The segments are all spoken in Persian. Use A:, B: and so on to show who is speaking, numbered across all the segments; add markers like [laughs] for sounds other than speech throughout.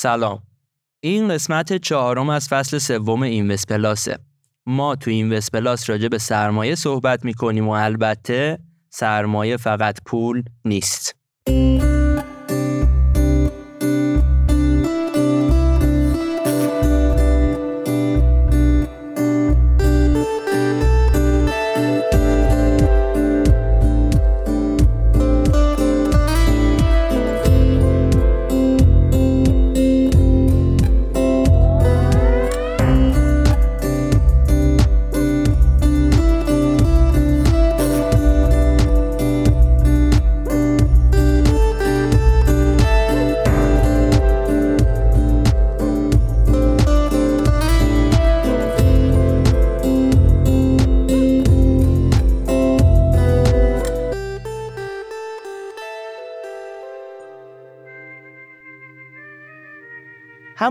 A: سلام. این قسمت چهارم از فصل سوم اینوست پلاسه. ما تو اینوست پلاس راجع به سرمایه صحبت می‌کنیم و البته سرمایه فقط پول نیست.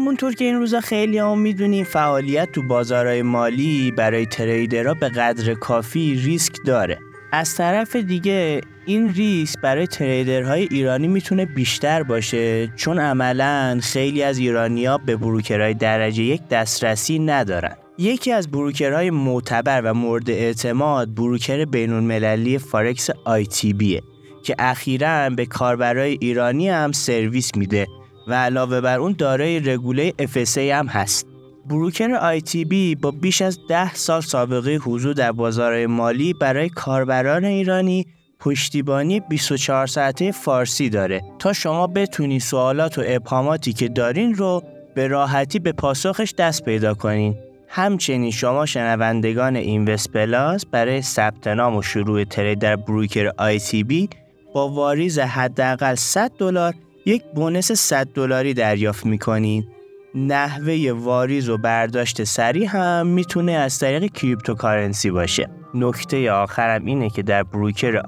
B: همونطور که این روزا خیلی هم می‌دونیم فعالیت تو بازارهای مالی برای trader ها به قدر کافی ریسک داره. از طرف دیگه این ریسک برای trader های ایرانی می‌تونه بیشتر باشه چون عملا خیلی از ایرانیا به broker های درجه یک دسترسی ندارن. یکی از broker های معتبر و مورد اعتماد broker بین المللی Forex ITB یه که اخیرا به کاربرای ایرانی هم سرویس میده. و علاوه بر اون دارای رگوله FSA هم هست. بروکر ITB با بیش از 10 سال سابقه حضور در بازارهای مالی برای کاربران ایرانی پشتیبانی 24 ساعته فارسی داره تا شما بتونی سوالات و ابهاماتی که دارین رو به راحتی به پاسخش دست پیدا کنین. همچنین شما شنوندگان اینوست پلاس برای ثبت نام و شروع ترید در بروکر ITB با واریز حداقل 100 دلار یک bonus 100 دلاری دریافت می‌کنید. نحوه واریز و برداشت سریع هم می‌تونه از طریق cryptocurrency باشه. نکته آخرم اینه که در broker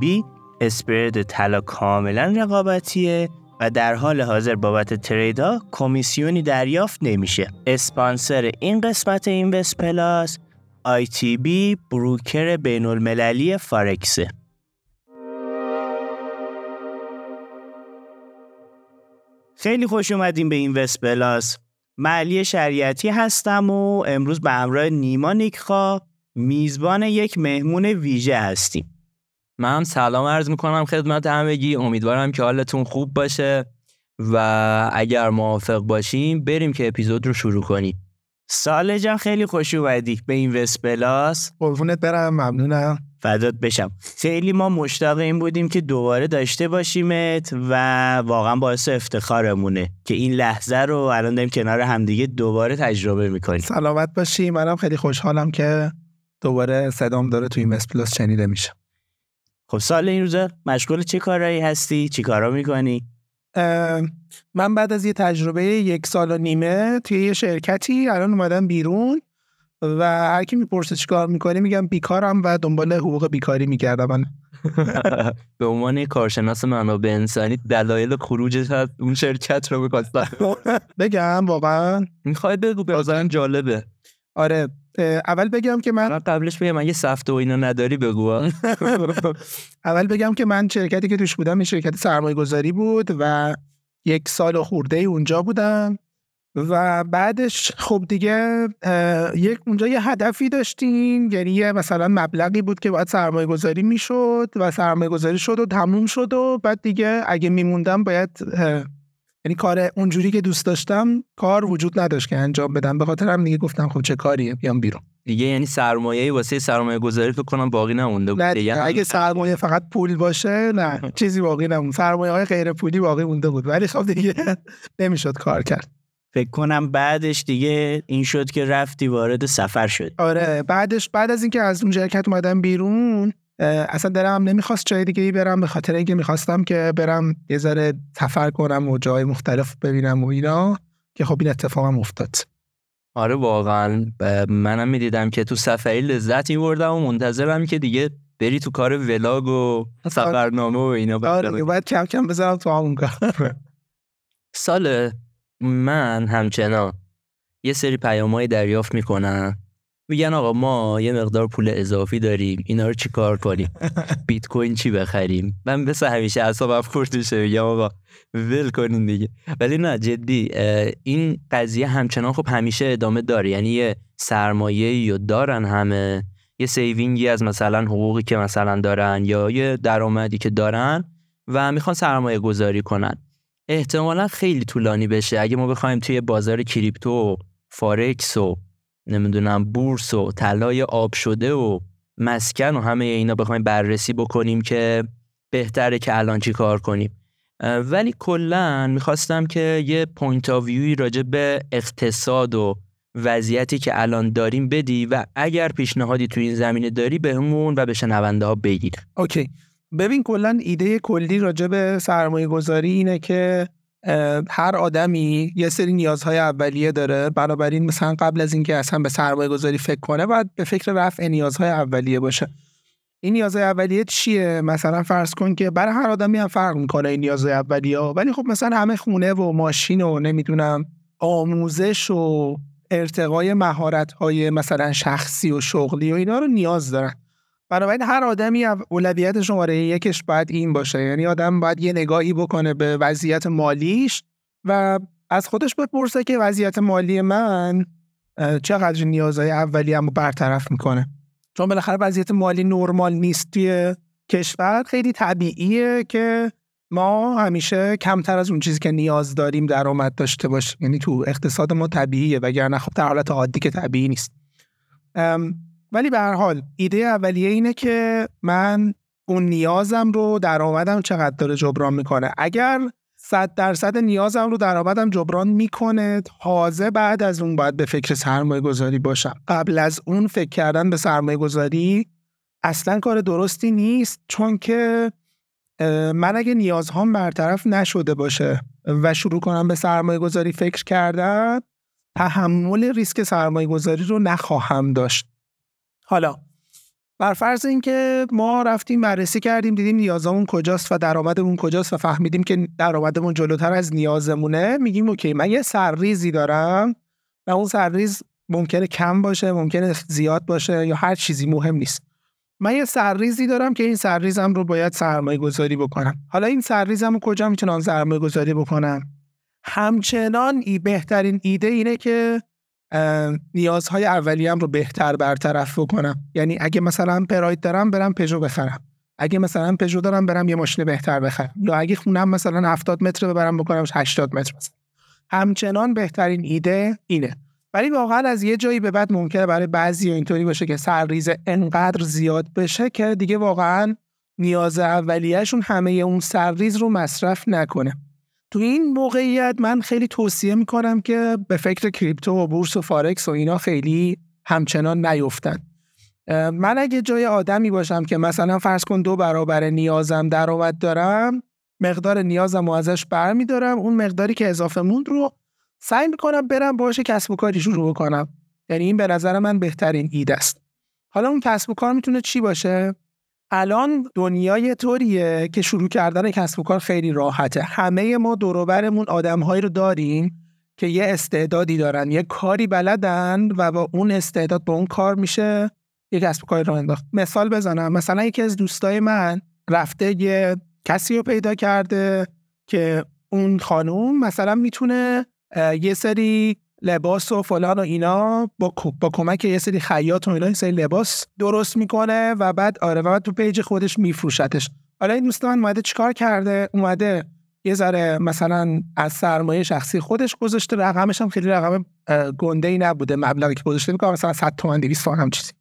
B: ITB spread طلا کاملا رقابتیه و در حال حاضر بابت trade ا کمیسیونی دریافت نمیشه. اسپانسر این قسمت Invest Plus بی بروکر بین المللی فارکسه. خیلی خوش اومدیم به این وست پلاس معلی شریعتی هستم و امروز به همراه نیما نیکخا میزبان یک مهمون ویژه هستیم.
A: من هم سلام عرض می‌کنم خدمت همگی. امیدوارم که حالتون خوب باشه و اگر موافق باشیم بریم که اپیزود رو شروع کنیم.
B: سال جان خیلی خوش اومدی به این وست پلاس
C: قربونت برم ممنونم.
B: فدات بشم. خیلی ما مشتاق این بودیم که دوباره داشته باشیمت و واقعا باعث افتخارمونه که این لحظه رو الان داریم کنار همدیگه دوباره تجربه می‌کنیم.
C: سلامت باشی. منم خیلی خوشحالم که دوباره صدام داره توی این پلاس شنیده میشه.
B: خب سال این روزا مشغول چه کارهایی هستی؟ چی کارا می‌کنی؟
C: من بعد از یه تجربه یک سال و نیمه توی یه شرکتی الان اومدم بیرون. و هر کی می‌پرسه چیکار می‌کنی میگم بیکارم و دنبال حقوق بیکاری میگردم. من [laughs]
A: به عنوان کارشناس منابع انسانی دلایل خروجش از اون شرکت رو بخواستم [laughs]
C: بگم واقعا.
A: می‌خوای بگو به جالبه.
C: آره. اول بگم که من
A: قبلش بگم من یه سفته و اینا نداری بگو. [laughs]
C: اول بگم که من شرکتی که توش بودم این شرکت سرمایه گذاری بود و یک سال خورده اونجا بودم. و بعدش خب دیگه یک اونجا یه هدفی داشتیم یعنی یه مثلا مبلغی بود که باید سرمایه گذاری می‌شد و سرمایه گذاری شد و تموم شد و بعد دیگه اگه میموندم باید یعنی کار اونجوری که دوست داشتم کار وجود نداشت که انجام بدم. به خاطر هم دیگه گفتم خب چه کاریه بیام بیرون.
A: دیگه یعنی سرمایه واسه سرمایه گذاری فکر کنم باقی نمونده بود.
C: نه اگه سرمایه فقط پول باشه نه [laughs] چیزی باقی نمونده سرمایه های غیر پولی باقی مونده بود. ولی خب دیگه [laughs] نمی‌شد کار کرد.
B: فکر کنم بعدش دیگه این شد که رفتی وارد سفر شد
C: آره بعدش بعد از اینکه از اون شرکت اومدم بیرون اصلا دلم نمی‌خواست جای دیگه ای برم به خاطر اینکه می‌خواستم که برم یه ذره سفر کنم و جای مختلف ببینم و اینا که خب این اتفاقم افتاد.
A: آره واقعا. منم می‌دیدم که تو سفری لذت میبردم و منتظرم که دیگه بری تو کار ولاگ و سفرنامه و اینا
C: آره باید کم کم بذارم تو همون کار.
A: سال من همچنان. یه سری پیامایی دریافت می‌کنم. میگن آقا ما یه مقدار پول اضافی داریم. اینا رو چی کار کنیم؟ [laughs] بیت کوین چی بخریم؟ من مثل همیشه اعصابم خورد میشه میگم آقا ول کنین دیگه. ولی نه جدی این قضیه همچنان خب همیشه ادامه داره. یعنی یه سرمایه رو دارن همه. یه saving ی از مثلا حقوقی که مثلا دارن یا یه درآمدی که دارن و می‌خوان سرمایه گذاری کنن. احتمالا خیلی طولانی بشه. اگه ما بخوایم توی بازار crypto Forex و نمی‌دونم بورس و طلای آب شده و مسکن و همه اینا بخوایم بررسی بکنیم که بهتره که الان چی کار کنیم. ولی کلا می‌خواستم که یه point of view ی راجع به اقتصاد و وضعیتی که الان داریم بدی و اگر پیشنهادی تو این زمینه داری بهمون و به شنونده ها بگیر.
C: okay. ببین کلا ایده کلی راجع به سرمایه گذاری اینه که هر آدمی یه سری نیازهای اولیه داره. بنابراین مثلا قبل از اینکه اصلا به سرمایه گذاری فکر کنه باید به فکر رفع نیازهای اولیه باشه. این نیازهای اولیه چیه؟ مثلا فرض کن که برای هر آدمی هم فرق می‌کنه این نیازهای اولیه ولی خب مثلا همه خونه و ماشین و نمی‌دونم آموزش و ارتقای مهارت های مثلا شخصی و شغلی و اینا رو نیاز دارن. بنابراین هر آدمی اولویت شماره یکش باید این باشه. یعنی آدم باید یه نگاهی بکنه به وضعیت مالیش و از خودش بپرسه که وضعیت مالی من چقدر نیازهای اولی رو برطرف می‌کنه. چون بالاخره وضعیت مالی نرمال نیست توی کشور. خیلی طبیعیه که ما همیشه کمتر از اون چیزی که نیاز داریم درآمد داشته باشیم یعنی تو اقتصاد ما طبیعیه وگرنه خب در حالت عادی که طبیعی نیست. ولی به هر حال ایده اولیه اینه که من اون نیازم رو درآمدم چقدر داره جبران می‌کنه. اگر صد درصد نیازم رو درآمدم جبران می‌کنه تازه بعد از اون باید به فکر سرمایه گذاری باشم. قبل از اون فکر کردن به سرمایه گذاری اصلا کار درستی نیست چون که من اگه نیازهام برطرف نشده باشه و شروع کنم به سرمایه گذاری فکر کردن تحمل ریسک سرمایه گذاری رو نخواهم داشت. حالا بر فرض اینکه ما رفتیم بررسی کردیم دیدیم نیازمون کجاست و درآمدمون کجاست و فهمیدیم که درآمدمون جلوتر از نیازمونه میگیم اوکی من یه سرریزی دارم و اون سرریز ممکنه کم باشه ممکنه زیاد باشه یا هر چیزی مهم نیست. من یه سرریزی دارم که این سرریزم رو باید سرمایه گذاری بکنم. حالا این سرریزم رو کجا می‌تونم سرمایه گذاری بکنم؟ همچنان ای بهترین ایده اینه که نیازهای اولیه‌ام رو بهتر برطرف بکنم. یعنی اگه مثلا پراید دارم برم پژو بخرم. اگه مثلا پژو دارم برم یه ماشین بهتر بخرم. یا اگه خونم مثلا 70 متر ببرم بکنم 80 متر مثلا. همچنان بهترین ایده اینه. ولی واقعا از یه جایی به بعد ممکنه برای بعضی اینطوری باشه که سرریز انقدر زیاد بشه که دیگه واقعا نیاز اولیهشون همه اون سرریز رو مصرف نکنه. تو این موقعیت من خیلی توصیه می‌کنم که به فکر کریپتو و بورس و فارکس و اینا خیلی همچنان نیفتن. من اگه جای آدمی باشم که مثلا فرض کن دو برابر نیازم درآمد دارم مقدار نیازم و ازش برمیدارم اون مقداری که اضافه موند رو سعی می‌کنم برم باشه کسب و کاری شروع کنم یعنی این به نظر من بهترین ایده است. حالا اون کسب و کار می‌تونه چی باشه؟ الان دنیای طوریه که شروع کردن کسب و کار خیلی راحته. همه ما دوروبرمون آدمهایی رو داریم که یه استعدادی دارن یه کاری بلدن و با اون استعداد با اون کار میشه یه کسب و کاری رو انداخت. مثال بزنم مثلا یکی از دوستای من رفته یه کسی رو پیدا کرده که اون خانوم مثلا می‌تونه یه سری لباس و فلان و اینا با, با کمک یه سری خیاط و اینا یه سری لباس درست می‌کنه و بعد آره و بعد تو پیج خودش میفروشتش. حالا این دوست من اومده چیکار کرده؟ اومده یه ذره مثلا از سرمایه شخصی خودش گذاشته رقمش هم خیلی رقم گنده ای نبوده مبلغی که گذاشته. می‌کنه مثلا 100 تومن 200 تومن هم چیزی.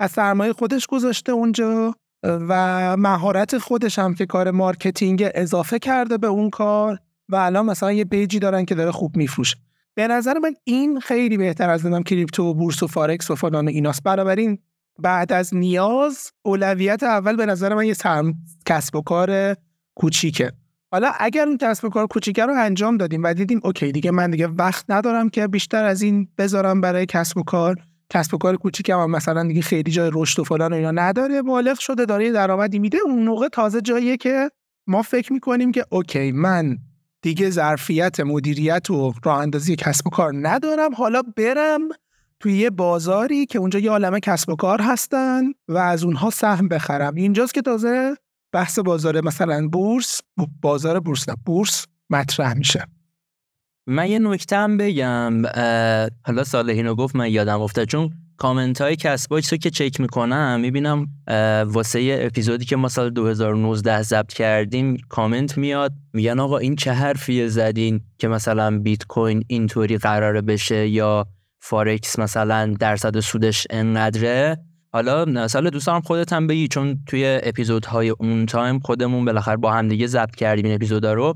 C: از سرمایه خودش گذاشته اونجا و مهارت خودش هم که کار marketing اضافه کرده به اون کار و الان مثلا یه page ی دارن که داره خوب میفروشه. به نظر من این خیلی بهتر از نمی‌دونم crypto و بورس و فارکس و فلان ایناست. بنابراین بعد از نیاز اولویت اول به نظر من یه سرم کسب و کار کوچیکه. حالا اگر اون کسب و کار کوچیکه رو انجام دادیم و دیدیم okay دیگه من دیگه وقت ندارم که بیشتر از این بذارم برای کسب و کار. کسب و کار کوچیکم هم مثلا دیگه خیلی جای رشد و فلان و اینا نداره. بالغ شده داره درآمدی میده. اون موقع تازه جاییه که ما فکر می‌کنیم که اوکی من دیگه ظرفیت مدیریت و راه اندازی کسب و کار ندارم. حالا برم توی یه بازاری که اونجا یه عالمه کسب و کار هستن و از اونها سهم بخرم. اینجاست که تازه بحث بازار مثلا بورس بازار بورس نه بورس مطرح میشه.
A: من یه نکته هم بگم حالا صالحینو گفت من یادم افتاد. چون کامنت های Castbox رو که چک می‌کنم می‌بینم واسه یه اپیزودی که ما سال 2019 ضبط کردیم کامنت میاد میگن آقا این چه حرفیه زدین که مثلا بیت کوین اینطوری قراره بشه یا فارکس مثلا درصد سودش انقدره. حالا سال دوستان خودت هم بگی چون توی اپیزودهای اون time خودمون بالاخره با هم دیگه ضبط کردیم این اپیزودا رو.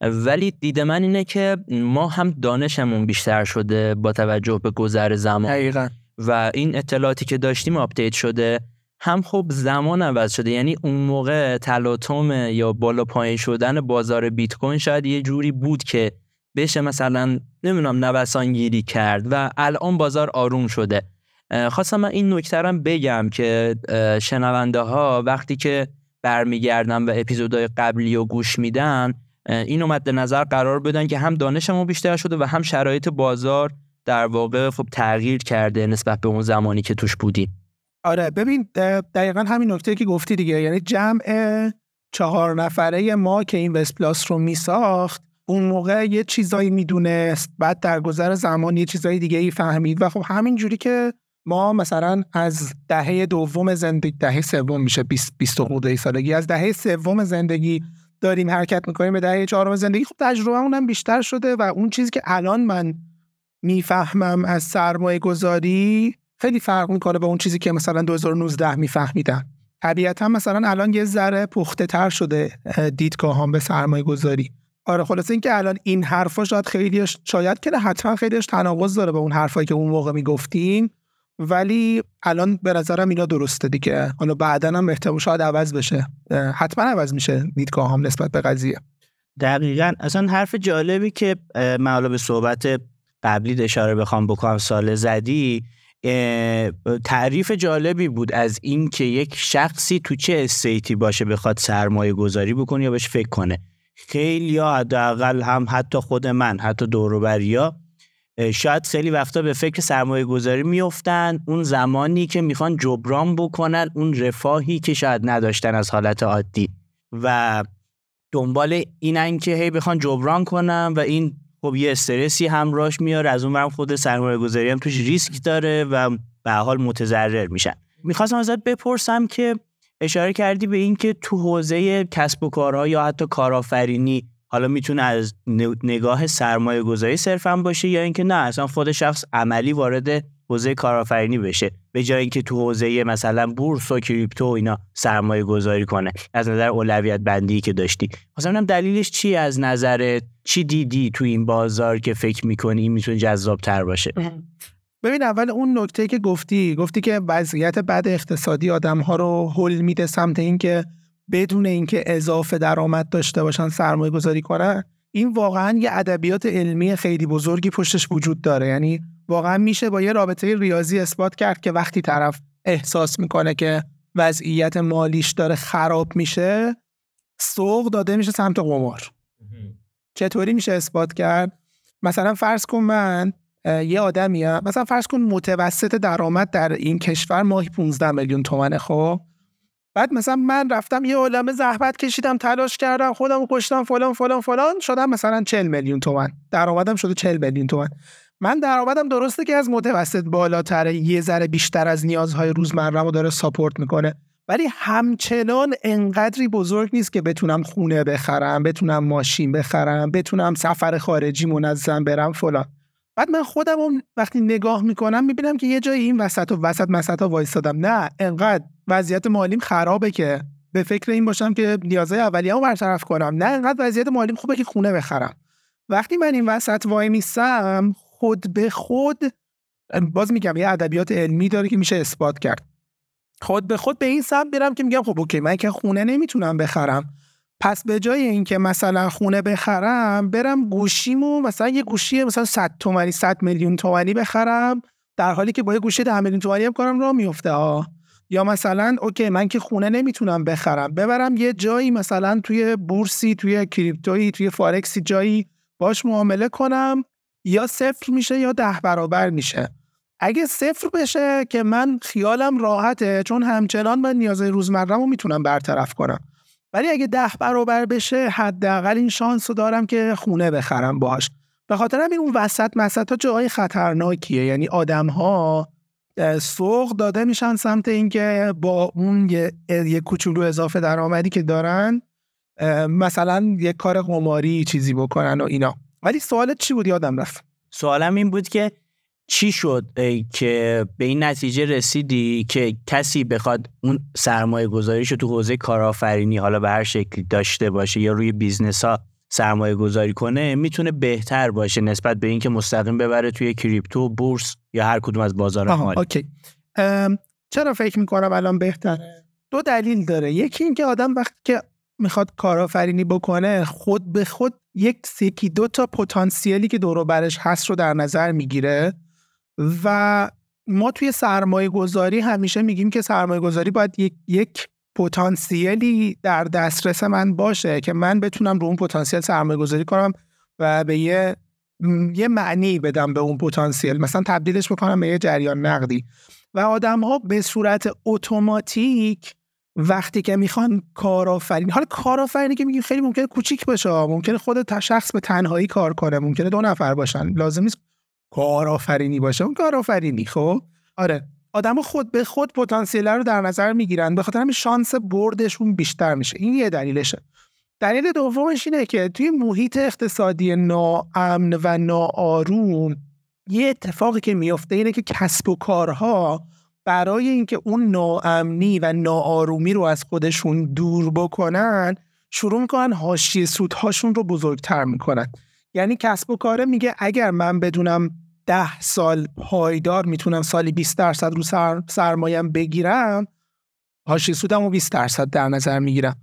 A: ولی دید من اینه که ما هم دانشمون بیشتر شده با توجه به گذر زمان.
C: دقیقا.
A: و این اطلاعاتی که داشتیم update شده هم خب زمان عوض شده. یعنی اون موقع تلاطم یا بالا پایین شدن بازار بیت کوین شاید یه جوری بود که بشه مثلا نمی‌دونم نوسان گیری کرد و الان بازار آروم شده. خواستم من این نکته بگم که شنونده ها وقتی که برمیگردن و اپیزودهای قبلی رو گوش میدن این مد نظر قرار بدن که هم دانشمون بیشتر شده و هم شرایط بازار در واقع خب تغییر کرده نسبت به اون زمانی که توش بودیم
C: آره ببین دقیقا همین نکته که گفتی دیگه. یعنی جمع چهار نفره ما که این وست پلاس رو میساخت اون موقع یه چیزایی می‌دونست بعد در گذر زمان یه چیزایی دیگه ای فهمید. و خب همین جوری که ما مثلا از دهه دوم زندگی دهه سوم میشه 20 20 خورده سالگی. از دهه سوم زندگی داریم حرکت می‌کنیم به دهه چهارم زندگی. خب تجربه اونم بیشتر شده و اون چیزی که الان من می‌فهمم از سرمایه گذاری خیلی فرق می‌کنه با اون چیزی که مثلا 2019 میفهمیدم. طبیعتا مثلا الان یه ذره پخته تر شده دیدگاهام به سرمایه گذاری آره خلاصه اینکه الان این حرفا شاید خیلی شاید که حتما خیلیش تناقض داره با اون حرفایی که اون موقع می‌گفتیم ولی الان به نظرم اینا درسته دیگه. حالا بعدا هم احتمال شاید عوض بشه. حتما عوض میشه دیدگاه هم نسبت به قضیه.
B: دقیقا. اصلا حرف جالبی که به صحبت قبلی اشاره بخوام بکنم سال زدی تعریف جالبی بود از این که یک شخصی تو چه استیتی باشه بخواد سرمایه گذاری بکنه یا بهش فکر کنه. خیلی یا حداقل هم حتی خود من حتی دوروبریا شاید خیلی وقتا به فکر سرمایه گذاری میفتن اون زمانی که می‌خوان جبران بکنن اون رفاهی که شاید نداشتن از حالت عادی. و دنبال اینن که هی بخوان جبران کنن و این خب یه استرسی همراهش میاره از اون برم خود سرمایه گذاری هم توش ریسک داره و به حال متضرر میشن. می‌خواستم ازت بپرسم که اشاره کردی به اینکه تو حوزه کسب و کارها یا حتی کارآفرینی حالا می‌تونه از نگاه سرمایه گذاری صرفا باشه یا اینکه نه اصلا خود شخص عملی وارد حوزه کارآفرینی بشه به جای اینکه تو حوزه مثلا بورس و کریپتو و اینا سرمایه گذاری کنه. از نظر اولویت بندی که داشتی. مثلا دلیلش چی از نظرت؟ چی دیدی تو این بازار که فکر می‌کنی این می‌تونه جذاب تر باشه؟ [laughs]
C: ببین اول اون نکته که گفتی گفتی که وضعیت بد اقتصادی آدم ها رو حل میده سمت اینکه بدون اینکه اضافه درآمد داشته باشن سرمایه گذاری کنن. این واقعا یه ادبیات علمی خیلی بزرگی پشتش وجود داره. یعنی واقعا میشه با یه رابطه ریاضی اثبات کرد که وقتی طرف احساس می‌کنه که وضعیت مالیش داره خراب میشه سوق داده میشه سمت قمار. چطوری میشه اثبات کرد؟ مثلا فرض کن من یه آدمی مثلا فرض کن متوسط درآمد در این کشور ماهی 15 میلیون تومنه خب؟ بعد مثلا من رفتم یه عالمه زحمت کشیدم تلاش کردم خودم کشتم فلان فلان فلان شدم مثلا 40 میلیون تومن. درآمدم شده 40 میلیون تومن. من درآمدم درسته که از متوسط بالاتره یه ذره بیشتر از نیازهای روزمره‌مو داره ساپورت می‌کنه. ولی همچنان انقدری بزرگ نیست که بتونم خونه بخرم بتونم ماشین بخرم بتونم سفر خارجی منظم برم فلان. بعد من خودم وقتی نگاه می‌کنم می‌بینم که یه جایی این وسط و وسط مسط ها وایستادم. نه انقدر وضعیت مالیم خرابه که. به فکر این باشم که نیازهای اولیه رو برطرف کنم. نه انقدر وضعیت مالیم خوبه که خونه بخرم. وقتی من این وسط وای میستم خود به خود باز میگم یه ادبیات علمی داره که میشه اثبات کرد. خود به خود به این سمت میرم که میگم خب اوکی من که خونه نمی‌تونم بخرم. پس به جای اینکه مثلا خونه بخرم برم گوشیمو مثلا یه گوشی مثلا 100 تومانی 100 میلیون تومانی بخرم در حالی که با یه گوشی 10 میلیون تومانی هم کارم راه میفته ها یا مثلا اوکی من که خونه نمی‌تونم بخرم ببرم یه جایی مثلا توی بورسی توی کریپتویی توی فارکسی جایی باش معامله کنم. یا صفر میشه یا ده برابر میشه. اگه صفر بشه که من خیالم راحته چون همچنان من نیازهای روزمره‌مو می‌تونم برطرف کنم. ولی اگه ده برابر بشه حداقل این شانس رو دارم که خونه بخرم باهاش. به خاطر همین اون وسط مسط ها خطرناکیه. یعنی آدم ها سوق داده میشن سمت اینکه با اون یه, یه کوچولو اضافه درآمدی که دارن مثلا یه کار قماری چیزی بکنن و اینا. ولی سوالت چی بود؟ یادم رفت.
B: سوالم این بود که چی شد که به این نتیجه رسیدی که کسی بخواد اون سرمایه گذاریشو تو حوزه کارآفرینی حالا به هر شکلی داشته باشه یا روی business ها سرمایه گذاری کنه می‌تونه بهتر باشه نسبت به اینکه مستقیم ببره توی crypto بورس یا هر کدوم از بازار مالی.
C: okay. چرا فکر می‌کنم الان بهتره؟ دو دلیل داره. یکی اینکه آدم وقتی که می‌خواد کارآفرینی بکنه خود به خود یک سکی دو تا پتانسیلی که دور برش هست رو در نظر می‌گیره و ما توی سرمایه گذاری همیشه میگیم که سرمایه گذاری باید یک, یک پتانسیلی در دسترس من باشه که من بتونم رو اون پتانسیل سرمایه گذاری کنم و به یه یه معنی بدم به اون پتانسیل. مثلا تبدیلش بکنم به یه جریان نقدی. و آدم ها به صورت اتوماتیک وقتی که می‌خوان کارآفرینی حالا کارآفرینی که میگیم خیلی ممکنه کوچیک باشه ممکنه خود شخص به تنهایی کار کنه ممکنه دو نفر باشن لازم نیست کارآفرینی باشه اون کارآفرینی خب؟ آره. آدم خود به خود پتانسیل رو در نظر می‌گیرن به خاطر شانس بردشون بیشتر میشه. این یه دلیلشه. دلیل دومش اینه که توی محیط اقتصادی ناامن و ناآروم یه اتفاقی که میفته اینه که کسب و کارها برای اینکه اون ناامنی و ناآرومی رو از خودشون دور بکنن شروع می‌کنن حاشیه سودهاشون رو بزرگتر می‌کنن. یعنی کسب و کاره میگه اگر من بدونم ده سال پایدار می‌تونم سالی 20 درصد رو سر، سرمایم بگیرم حاشیه سودم رو 20 درصد در نظر می‌گیرم.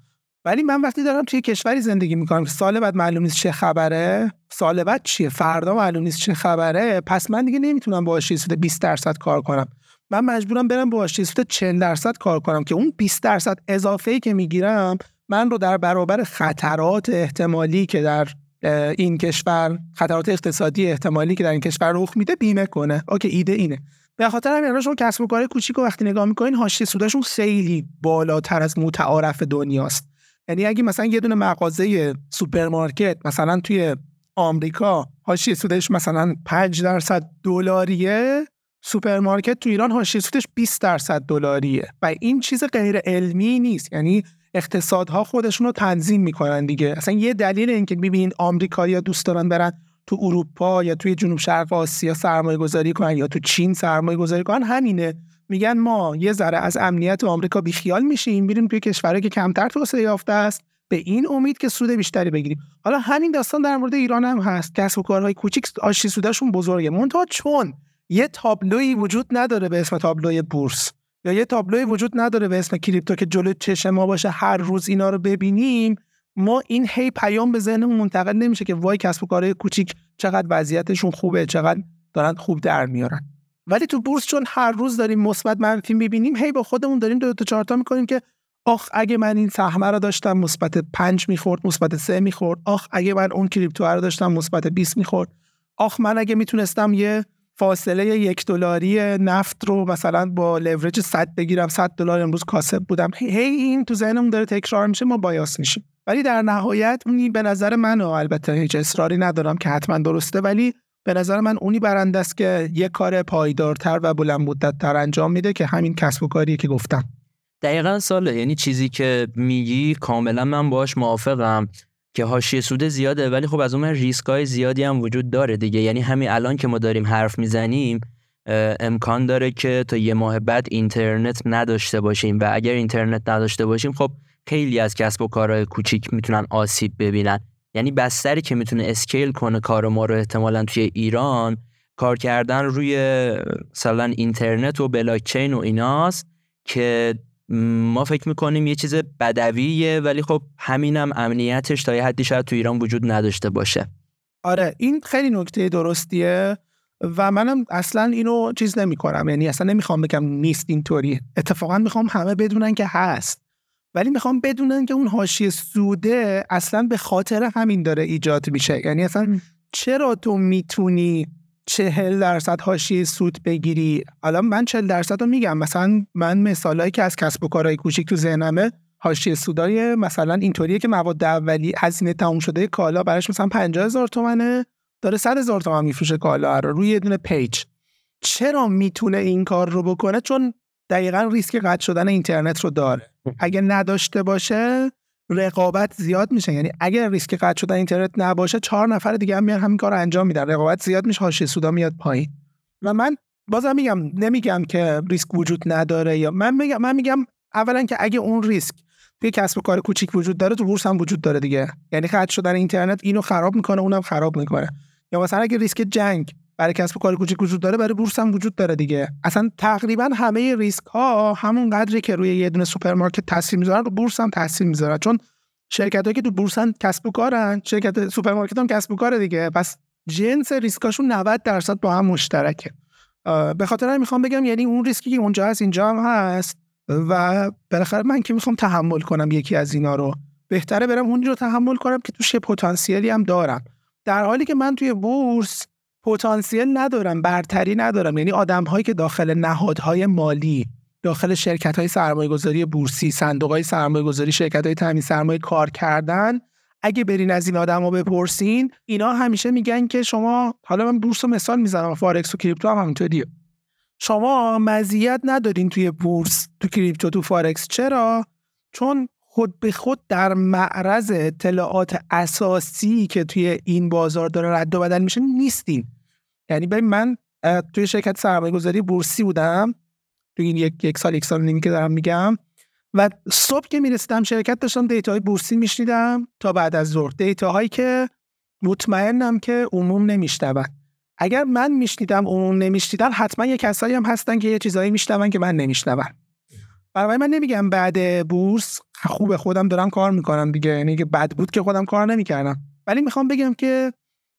C: ولی من وقتی دارم توی کشوری زندگی می‌کنم که سال بعد معلوم نیست چه خبره سال بعد چیه؟ فردا معلوم نیست چه خبره پس من دیگه نمی‌تونم با حاشیه سود 20 درصد کار کنم. من مجبورم برم با سود 40 درصد کار کنم که اون 20 درصد اضافه ای که می‌گیرم من رو در برابر خطرات احتمالی که در این کشور خطرات اقتصادی احتمالی که در این کشور رخ میده بیمه کنه. okay ایده اینه. به خاطر همین شما کسب و کار کوچیک وقتی نگاه می‌کنین حاشیه سوداشون خیلی بالاتر از متعارف دنیاست. یعنی اگه مثلا یه دونه مغازه سوپرمارکت مثلا توی آمریکا حاشیه سودش مثلا 5 درصد دلاریه سوپرمارکت تو ایران حاشیه سودش 20 درصد دلاریه. و این چیز غیر علمی نیست. یعنی اقتصادها خودشون رو تنظیم می‌کنن دیگه. اصلا یه دلیل اینکه ببینید آمریکایی‌ها دوست دارن برن تو اروپا یا توی جنوب شرق آسیا سرمایه گذاری کنن یا تو چین سرمایه گذاری کنن همینه. میگن ما یه ذره از امنیت آمریکا بیخیال میشیم میریم توی کشورهایی که کمتر توسعه یافته است. به این امید که سود بیشتری بگیریم. حالا همین داستان در مورد ایران هم هست. کسب و کارهای کوچیک حاشیه سودشون بزرگه. منتها چون یه تابلوی وجود نداره به اسم تابلوی بورس یا یه تابلوی وجود نداره به اسم کریپتو که جلو چشم ما باشه هر روز اینا رو ببینیم. ما این هی پیام به ذهنمون منتقل نمیشه که وای کسب و کارهای کوچیک چقدر وضعیتشون خوبه چقدر دارن خوب در میارن. ولی تو بورس چون هر روز داریم مثبت منفی می‌بینیم هی با خودمون داریم دو تا چهارتا می‌کنیم که آخ اگه من این سهمه رو داشتم مثبت 5 می‌خورد مثبت 3 می‌خورد. آخ اگه من اون کریپتو رو داشتم مثبت 20 می‌خورد. آخ من اگه می‌تونستم یه فاصله یک دلاری نفت رو مثلا با لورج 100 بگیرم 100 دلار امروز کاسب بودم. هی این تو ذهنمون داره تکرار میشه ما بایاس میشیم. ولی در نهایت اونی به نظر من و البته هیچ اصراری ندارم که حتما درسته ولی به نظر من اونی برنده است که یه کار پایدارتر و بلند مدتتر انجام میده که همین کسب و کاریه که گفتم.
A: دقیقا ساله یعنی چیزی که میگی کاملا من باش موافقم. که حاشیه سود زیاده ولی خب از اون ریسکای زیادی هم وجود داره دیگه. یعنی همین الان که ما داریم حرف می‌زنیم امکان داره که تا یه ماه بعد اینترنت نداشته باشیم. و اگر اینترنت نداشته باشیم خب خیلی از کسب و کارهای کوچیک می‌تونن آسیب ببینن. یعنی بستری که می‌تونه اسکیل کنه کار ما رو احتمالا توی ایران کار کردن روی مثلا اینترنت و بلاکچین و ایناست که ما فکر می‌کنیم یه چیز بدویه ولی خب همینم امنیتش تا یه حدی شاید تو ایران وجود نداشته باشه.
C: آره این خیلی نکته درستیه و منم اصلا اینو چیز نمی کنم یعنی اصلا نمی‌خوام بگم نیست اینطوری. اتفاقا می‌خوام همه بدونن که هست. ولی می‌خوام بدونن که اون حاشیه سوده اصلا به خاطر همین داره ایجاد میشه. یعنی اصلا چرا تو می‌تونی چهل درصد حاشیه سود بگیری. حالا من چهل درصد رو میگم. مثلا من مثالایی که از کسب و کارهای کوچیک تو ذهنمه حاشیه سودای مثلا اینطوریه که مواد اولیه هزینه تموم شده کالا براش مثلا 50 هزار تومنه داره 100 هزار تومن میفروشه کالا رو روی یه دونه page. چرا می‌تونه این کار رو بکنه؟ چون دقیقا ریسک قطع شدن اینترنت رو داره. اگه نداشته باشه رقابت زیاد میشه. یعنی اگر ریسک قطع شدن اینترنت نباشه چهار نفر دیگه هم میان همین کار انجام میدن. رقابت زیاد میشه حاشیه سودا میاد پایین. و من بازم میگم نمیگم که ریسک وجود نداره یا من میگم من میگم اولا که اگه اون ریسک توی کسب و کار کوچیک وجود داره تو بورس هم وجود داره دیگه. یعنی قطع شدن اینترنت اینو خراب می‌کنه اونم خراب می‌کنه. یا مثلا اگه ریسک جنگ برای کسب و کار کوچیک وجود داره برای بورس هم وجود داره دیگه. اصلا تقریبا همه ریسک ها همون قدری که روی یه دونه سوپرمارکت تاثیر می‌ذارن رو بورس هم تاثیر می‌ذارن. چون شرکت که تو بورسن کسب و کارن شرکت سوپرمارکت هم کسب و کار دیگه. پس جنس ریسکاشون 90 درصد با هم مشترکه. به خاطر می‌خوام بگم یعنی اون ریسکی که اونجا هست اینجا هم هست و بالاخره من که می‌خوام تحمل کنم یکی از اینا رو. بهتره برم اونی رو تحمل کنم که توش پتانسیلی هم دارم. در حالی که من توی بورس پتانسیل ندارم برتری ندارم یعنی آدم هایی که داخل نهادهای مالی داخل شرکت های سرمایه گذاری بورسی صندوق های سرمایه گذاری شرکت های تامین سرمایه کار کردن اگه برین از این آدما بپرسین اینا همیشه میگن که شما حالا من بورس رو مثال می‌زنم فارکس و کریپتو هم همینطوریه. شما مزیت ندارین توی بورس تو کریپتو تو فارکس چرا؟ چون خود به خود در معرض اطلاعات اساسی که توی این بازار داره رد و بدل میشه نیستین. یعنی ببین من توی شرکت سرمایه گذاری بورسی بودم. توی این یک, یک سال یک سال نیمی که دارم میگم. و صبح که می‌رسیدم شرکت داشتم دیتاهای بورسی میشنیدم تا بعد از ظهر. دیتاهایی که مطمئنم که عموم نمیشنون. اگر من میشنیدم عموم نمیشنیدن حتما یه کسایی هم هستن که یه چیزایی میشنون که من نمیشنوم برای من نمیگم بعد بورس خوب خودم دارم کار می‌کنم دیگه. یعنی که بد بود که خودم کار نمی‌کردم. ولی می‌خوام بگم که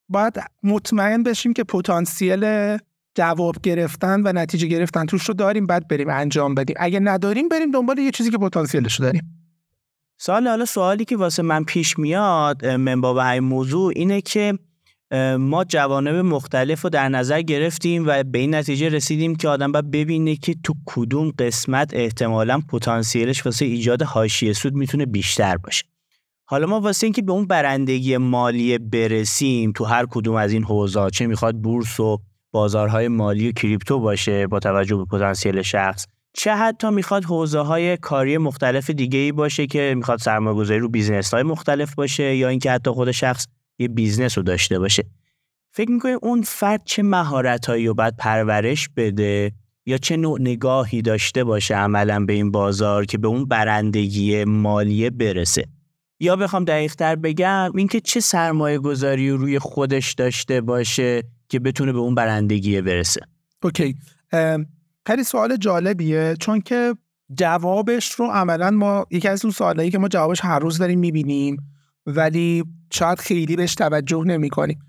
C: باید مطمئن بشیم که پتانسیل جواب گرفتن و نتیجه گرفتن توش رو داریم بعد بریم انجام بدیم. اگه نداریم بریم دنبال یه چیزی که پتانسیلش رو داریم.
B: سوال حالا سوالی که واسه من پیش میاد من با این موضوع اینه که ما جوانب مختلف رو در نظر گرفتیم و به این نتیجه رسیدیم که آدم باید ببینه که تو کدوم قسمت احتمالا پتانسیلش واسه ایجاد حاشیه سود می‌تونه بیشتر باشه. حالا ما واسه اینکه به اون برندگی مالی برسیم تو هر کدوم از این حوزه‌ها چه می‌خواد بورس و بازارهای مالی و کریپتو باشه با توجه به پتانسیل شخص چه حتی می‌خواد حوزه های کاری مختلف دیگه ای باشه که می‌خواد سرمایه‌گذاری رو business های مختلف باشه یا اینکه حتی خود شخص یه business رو داشته باشه. فکر می‌کنید اون فرد چه مهارتهایی رو باید پرورش بده یا چه نوع نگاهی داشته باشه عملا به این بازار که به اون برندگی مالیه برسه؟ یا بخوام دقیقتر بگم اینکه چه سرمایه گذاری روی خودش داشته باشه که بتونه به اون برندگی برسه.
C: okay. خیلی سوال جالبیه چون که جوابش رو عملا ما یکی از اون سوالایی که ما جوابش هر روز داریم می‌بینیم ولی شاید خیلی بهش توجه نمی کنیم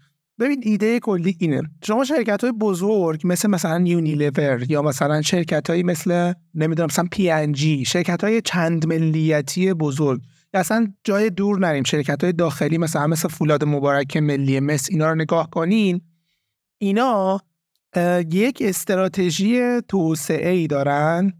C: ببین ایده کلی اینه. شما شرکت های بزرگ مثل مثلا یونیلیور یا مثلا شرکت های مثل نمی‌دونم مثلا پی ان جی شرکت های چند ملیتی بزرگ اصلا جای دور نریم. شرکت های داخلی مثلا مثل فولاد مبارک ملی مس اینا رو نگاه کنین. اینا یک استراتژی توسعه ای دارن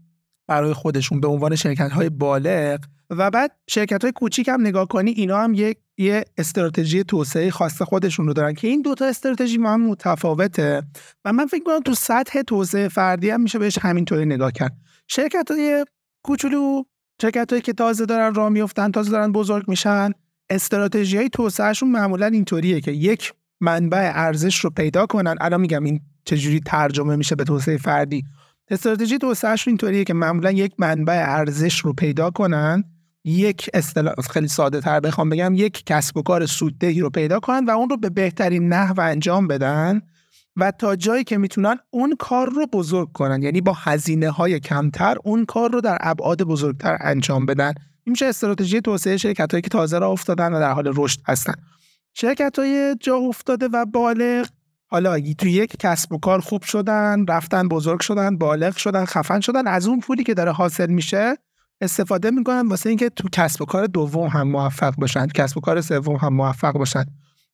C: برای خودشون به عنوان شرکت های بالغ و بعد شرکت های کوچیک هم نگاه کنی اینا هم یک یه استراتژی توسعه خاص خودشون رو دارن که این دوتا استراتژی ما هم متفاوته و من فکر کنم تو سطح توسعه فردی هم میشه بهش همینطوری نگاه کرد. شرکت های کوچولو شرکت هایی که تازه دارن راه میفتن تازه دارن بزرگ میشن. استراتژی های توسعهشون معمولا اینطوریه که یک منبع ارزش رو پیدا کنن. الان میگم این چجوری ترجمه میشه به توسعه فردی. استراتژی توسعهشون اینطوریه که معمولا یک منبع ارزش رو پیدا کنن. یک اصطلاح خیلی ساده تر بخوام بگم یک کسب و کار سوددهی رو پیدا کنن و اون رو به بهترین نحو انجام بدن. و تا جایی که می‌تونن اون کار رو بزرگ کنن. یعنی با هزینه های کمتر اون کار رو در ابعاد بزرگتر انجام بدن. این میشه استراتژی توسعه شرکت هایی که تازه را افتادن و در حال رشد هستن. شرکت های جا افتاده و بالغ. حالا تو یک کسب و کار خوب شدن رفتن بزرگ شدن بالغ شدن خفن شدن از اون پولی که داره حاصل میشه استفاده می‌کنن واسه اینکه تو کسب و کار دوم هم موفق باشن کسب و کار سوم هم موفق باشن.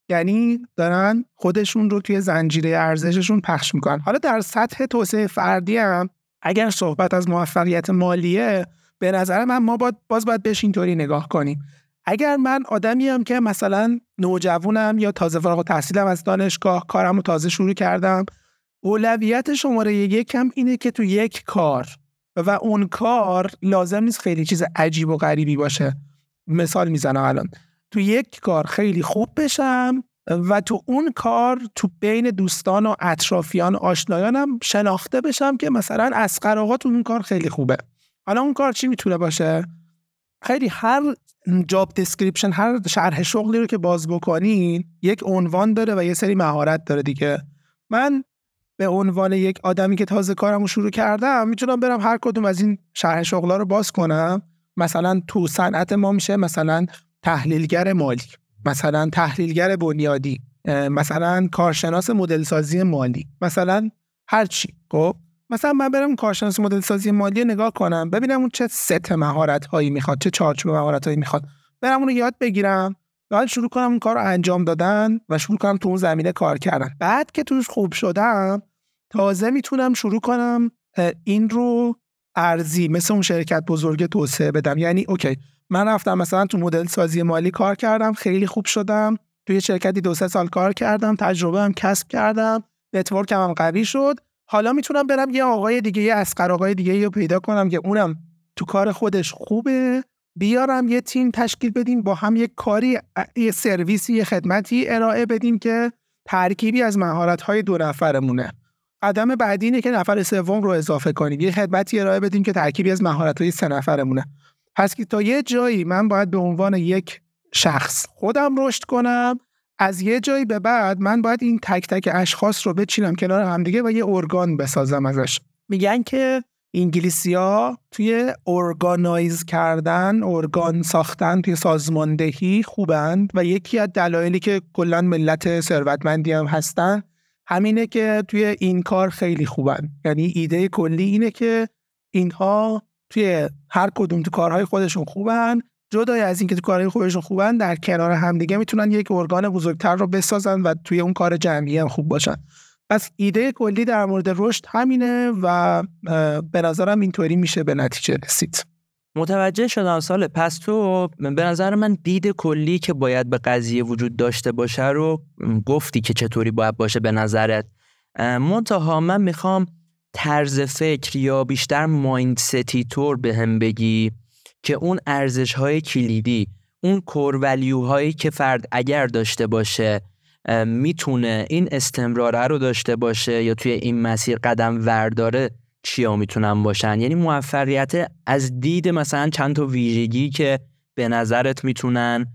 C: یعنی دارن خودشون رو توی زنجیره ارزششون پخش می‌کنن. حالا در سطح توسعه فردی هم اگر صحبت از موفقیت مالیه به نظر من ما باید باز باید بهش اینطوری نگاه کنیم. اگر من آدمی هم که مثلا نوجوانم یا تازه فارغ تحصیلم از دانشگاه کارم رو تازه شروع کردم اولویت شماره یکم اینه که تو یک کار و اون کار لازم نیست خیلی چیز عجیب و غریبی باشه. مثال می‌زنم الان. تو یک کار خیلی خوب بشم و تو اون کار تو بین دوستان و اطرافیان و آشنایانم شناخته بشم که مثلا اصغر آقا تو اون کار خیلی خوبه. حالا اون کار چی می‌تونه باشه؟ خیلی هر job description هر شرح شغلی رو که باز بکنین یک عنوان داره و یه سری مهارت داره دیگه. من به عنوان یک آدمی که تازه کارم رو شروع کردم می‌تونم برم هر کدوم از این شرح شغلا رو باز کنم. مثلا تو صنعت ما میشه مثلا تحلیلگر مالی مثلا تحلیلگر بنیادی مثلا کارشناس مدل سازی مالی مثلا هر چی. خب؟ مثلا من برم کارشناس مدل سازی مالی نگاه کنم ببینم اون چه ست مهارت هایی می‌خواد چه چارچوب مهارت هایی می‌خواد. برم اون رو یاد بگیرم بعد شروع کنم اون کار رو انجام دادن و شروع کنم تو اون زمینه کار کردن. بعد که توش خوب شدم تازه می‌تونم شروع کنم این رو ارزی مثل اون شرکت بزرگ توسعه بدم. یعنی okay من رفتم مثلا تو مدل سازی مالی کار کردم خیلی خوب شدم. توی شرکتی دو سه سال کار کردم تجربه هم کسب کردم network م هم قوی شد. حالا می‌تونم برم یه آقای دیگه یه اصغر آقای دیگه رو پیدا کنم که اونم تو کار خودش خوبه. بیارم یه تیم تشکیل بدیم با هم یه کاری یه سرویسی یه خدمتی ارائه بدیم که ترکیبی از مهارت های دو نفرمونه. قدم بعدی اینه که نفر سوم رو اضافه کنیم. یه خدمتی ارائه بدیم که ترکیبی از مهارت های سه نفرمونه. پس که تا یه جایی من باید به عنوان یک شخص خودم رشد کنم از یه جایی به بعد من باید این تک تک اشخاص رو بچینم کنار همدیگه و یه ارگان بسازم ازش. میگن که انگلیسیا توی ارگانایز کردن ارگان ساختن توی سازماندهی خوبند و یکی از دلایلی که کلا ملت ثروتمندی هم هستن همینه که توی این کار خیلی خوبن. یعنی ایده کلی اینه که اینها توی هر کدوم تو کارهای خودشون خوبن. جدای از اینکه تو کارهای خودشون خوبن در کنار همدیگه می‌تونن یک ارگان بزرگتر رو بسازن و توی اون کار جمعی هم خوب باشن. پس ایده کلی در مورد رشد همینه و به نظرم اینطوری میشه به نتیجه رسید.
A: متوجه شدم سال پس تو به نظر من دید کلی که باید به قضیه وجود داشته باشه رو گفتی که چطوری باید باشه به نظرت. منتها من می‌خوام طرز فکر یا بیشتر مایندستی طور به هم بگی که اون ارزش های کلیدی اون کور هایی که فرد اگر داشته باشه می‌تونه این استمراره رو داشته باشه یا توی این مسیر قدم ورداره چیا می‌تونن باشن؟ یعنی موفقیت از دید مثلا چند تا ویژگی که به نظرت می‌تونن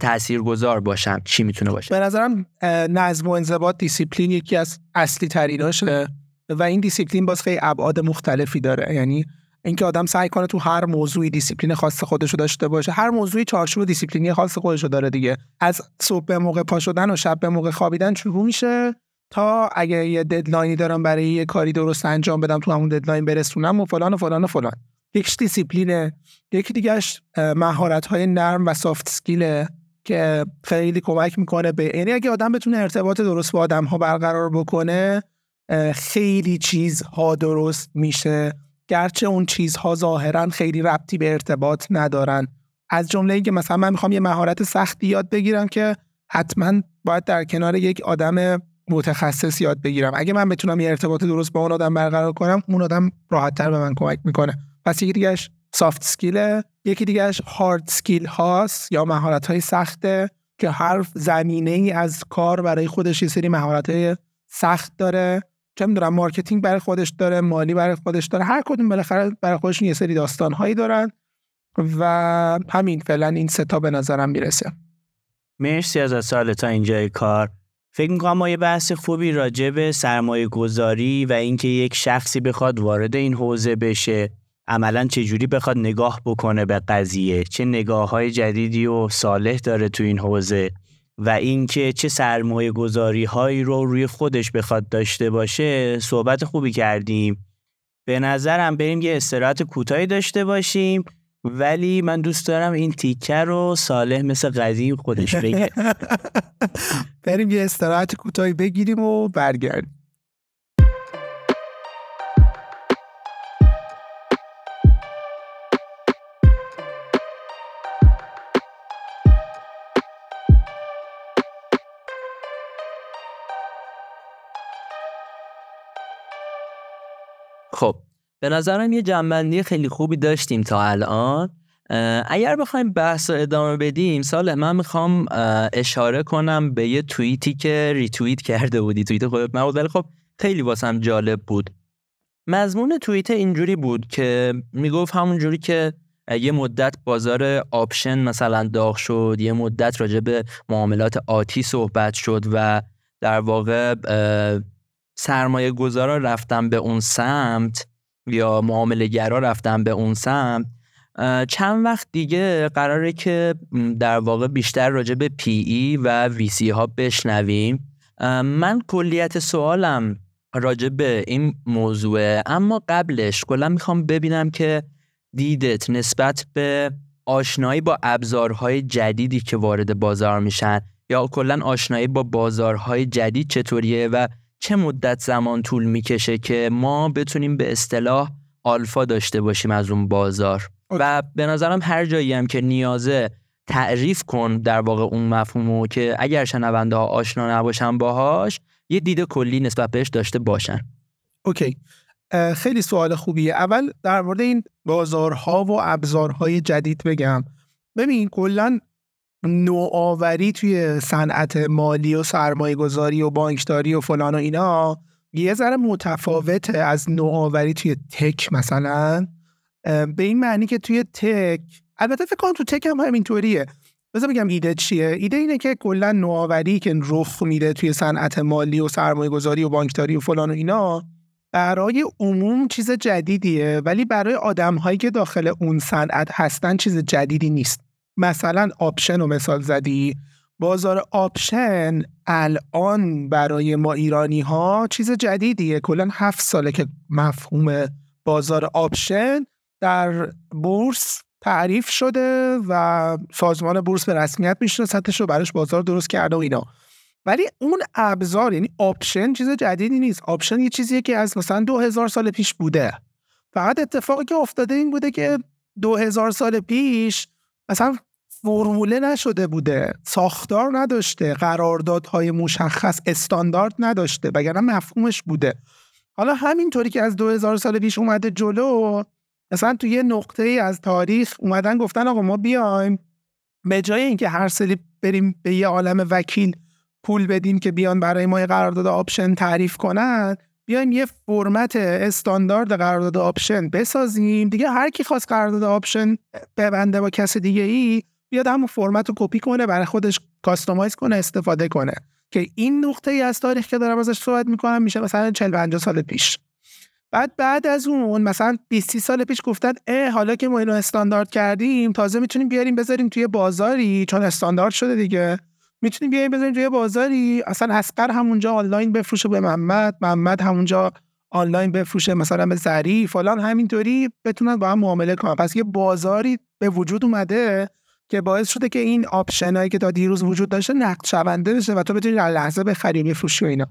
A: تاثیرگذار باشن چی می‌تونه باشه؟
C: به نظرم نظم و انضباط دیسیپلین یکی از اصلی تریناشه و این دیسیپلین باز خیلی ابعاد مختلفی داره. یعنی اینکه آدم سعی کنه تو هر موضوعی دیسیپلین خاص خودشو داشته باشه هر موضوعی چارچوب دیسیپلینی خاص خودشو داره دیگه. از صبح به موقع پا شدن و شب به موقع خوابیدن شروع میشه. تا اگه یه deadline ی دارم برای یه کاری درست انجام بدم تو همون deadline برسونم و فلان و فلان و فلان. یکیش دیسیپلینه یکی دیگهش مهارت های نرم و soft skill ه که خیلی کمک می‌کنه به یعنی اگه آدم بتونه ارتباط درست با آدم ها برقرار بکنه خیلی چیزها درست میشه. گرچه اون چیزها ظاهرا خیلی ربطی به ارتباط ندارن. از جمله اینکه مثلا من می‌خوام یه مهارت سختی یاد بگیرم که حتما باید در کنار یک آدم متخصص یاد بگیرم. اگه من بتونم یه ارتباط درست با اون آدم برقرار کنم اون آدم راحتتر به من کمک می‌کنه. پس یکی دیگهش soft skill ه یکی دیگهش hard skill هاست یا مهارت های سخته که هر زمینه ای از کار برای خودش یه سری مهارت های سخت داره. چه می‌دونم marketing برای خودش داره مالی برای خودش داره. هر کدوم بالاخره برای خودشون یه سری داستان هایی دارن و همین فعلا این ستا به نظرم می‌رسه.
B: مرسی از سال تا اینجای کار. فکر می‌کنم ما یه بحث خوبی راجع به سرمایه گذاری و اینکه یک شخصی بخواد وارد این حوزه بشه عملا چجوری بخواد نگاه بکنه به قضیه؟ چه نگاه های جدیدی و صالح داره تو این حوزه؟ و اینکه چه سرمایه گذاری هایی رو روی خودش بخواد داشته باشه صحبت خوبی کردیم. به نظرم بریم یه استراحت کوتاهی داشته باشیم. ولی من دوست دارم این تیکه رو صالح مثل قدیم خودش بگه [laughs]
C: بریم یه استراحت کوتاهی بگیریم و برگردیم.
A: خب به نظرم یه جمع‌بندی خیلی خوبی داشتیم تا الان. اگر بخوایم بحث رو ادامه بدیم سال من می‌خوام اشاره کنم به یه توییتی که ریتوییت کرده بودی. توییت خودت من ولی خب خیلی واسم جالب بود. مضمون توییت اینجوری بود که می‌گفت همونجوری که یه مدت بازار option مثلا داغ شد یه مدت راجع به معاملات آتی صحبت شد و در واقع سرمایه گذارا رفتن به اون سمت. یا معامله گرا رفتن به اون سمت چند وقت دیگه قراره که در واقع بیشتر راجع به پی ای و وی سی ها بشنویم. من کلیت سوالم راجع به این موضوع اما قبلش کلا می‌خوام ببینم که دیدت نسبت به آشنایی با ابزارهای جدیدی که وارد بازار میشن یا کلا آشنایی با بازارهای جدید چطوریه و چه مدت زمان طول می‌کشه که ما بتونیم به اصطلاح آلفا داشته باشیم از اون بازار؟ و به نظرم هر جایی هم که نیازه تعریف کن در واقع اون مفهومو که اگر شنونده ها آشنا نباشن باهاش یه دید کلی نسبت بهش داشته باشن.
C: اوکی. خیلی سوال خوبیه. اول در مورد این بازارها و ابزارهای جدید بگم. ببین کلا نوآوری توی صنعت مالی و سرمایه گذاری و بانکداری و فلان و اینا یه ذره متفاوته از نوآوری توی تک مثلا. به این معنی که توی تک البته فکر کنم تو تک هم همینطوریه. بذار بگم ایده چیه؟ ایده اینه که کلا نوآوری که رخ میده توی صنعت مالی و سرمایه گذاری و بانکداری و فلان و اینا برای عموم چیز جدیدیه ولی برای آدم هایی که داخل اون صنعت هستن چیز جدیدی نیست. مثلا option رو مثال زدی؟ بازار option الان برای ما ایرانی ها چیز جدیدیه. کلا هفت ساله که مفهوم بازار option در بورس تعریف شده و سازمان بورس به رسمیت میشناستش رو براش بازار درست کرده و اینا. ولی اون ابزار یعنی option چیز جدیدی نیست. option یه چیزیه که از مثلا دو هزار سال پیش بوده. فقط اتفاقی که افتاده این بوده که دو هزار سال پیش مثلا فرموله نشده بوده ساختار نداشته قراردادهای مشخص استاندارد نداشته وگرنه مفهومش بوده. حالا همینطوری که از 2000 سال پیش اومده جلو مثلا تو یه نقطه ای از تاریخ اومدن گفتن آقا ما بیایم به جای اینکه هر سری بریم به یه عالم وکیل پول بدیم که بیان برای ما یه قرارداد option تعریف کنن بیایم یه فرمت استاندارد قرارداد option بسازیم. دیگه هر کی خواست قرارداد option ببنده با کس دیگه ای بیاد همون فرمت رو کپی کنه برای خودش customize کنه استفاده کنه. که این نقطه ای از تاریخ که دارم ازش صحبت می‌کنم میشه مثلا 40 50 سال پیش. بعد بعد از اون مثلا 20 سال پیش گفتن اه حالا که ما اینو استاندارد کردیم تازه می‌تونیم بیاریم بذاریم توی بازاری چون استاندارد شده دیگه. می‌تونیم بیاریم بذاریم توی بازاری؟ اصلا اصغر همونجا آنلاین بفروشه به محمد محمد همونجا آنلاین بفروشه مثلا به زری فلان همینطوری بتونن با هم معامله کنن. پس یه بازاری به وجود اومده که باعث شده که این option ایی که تا دیروز وجود داشته نقد شونده بشه و تو بتونی در لحظه بخری بفروشی و اینا.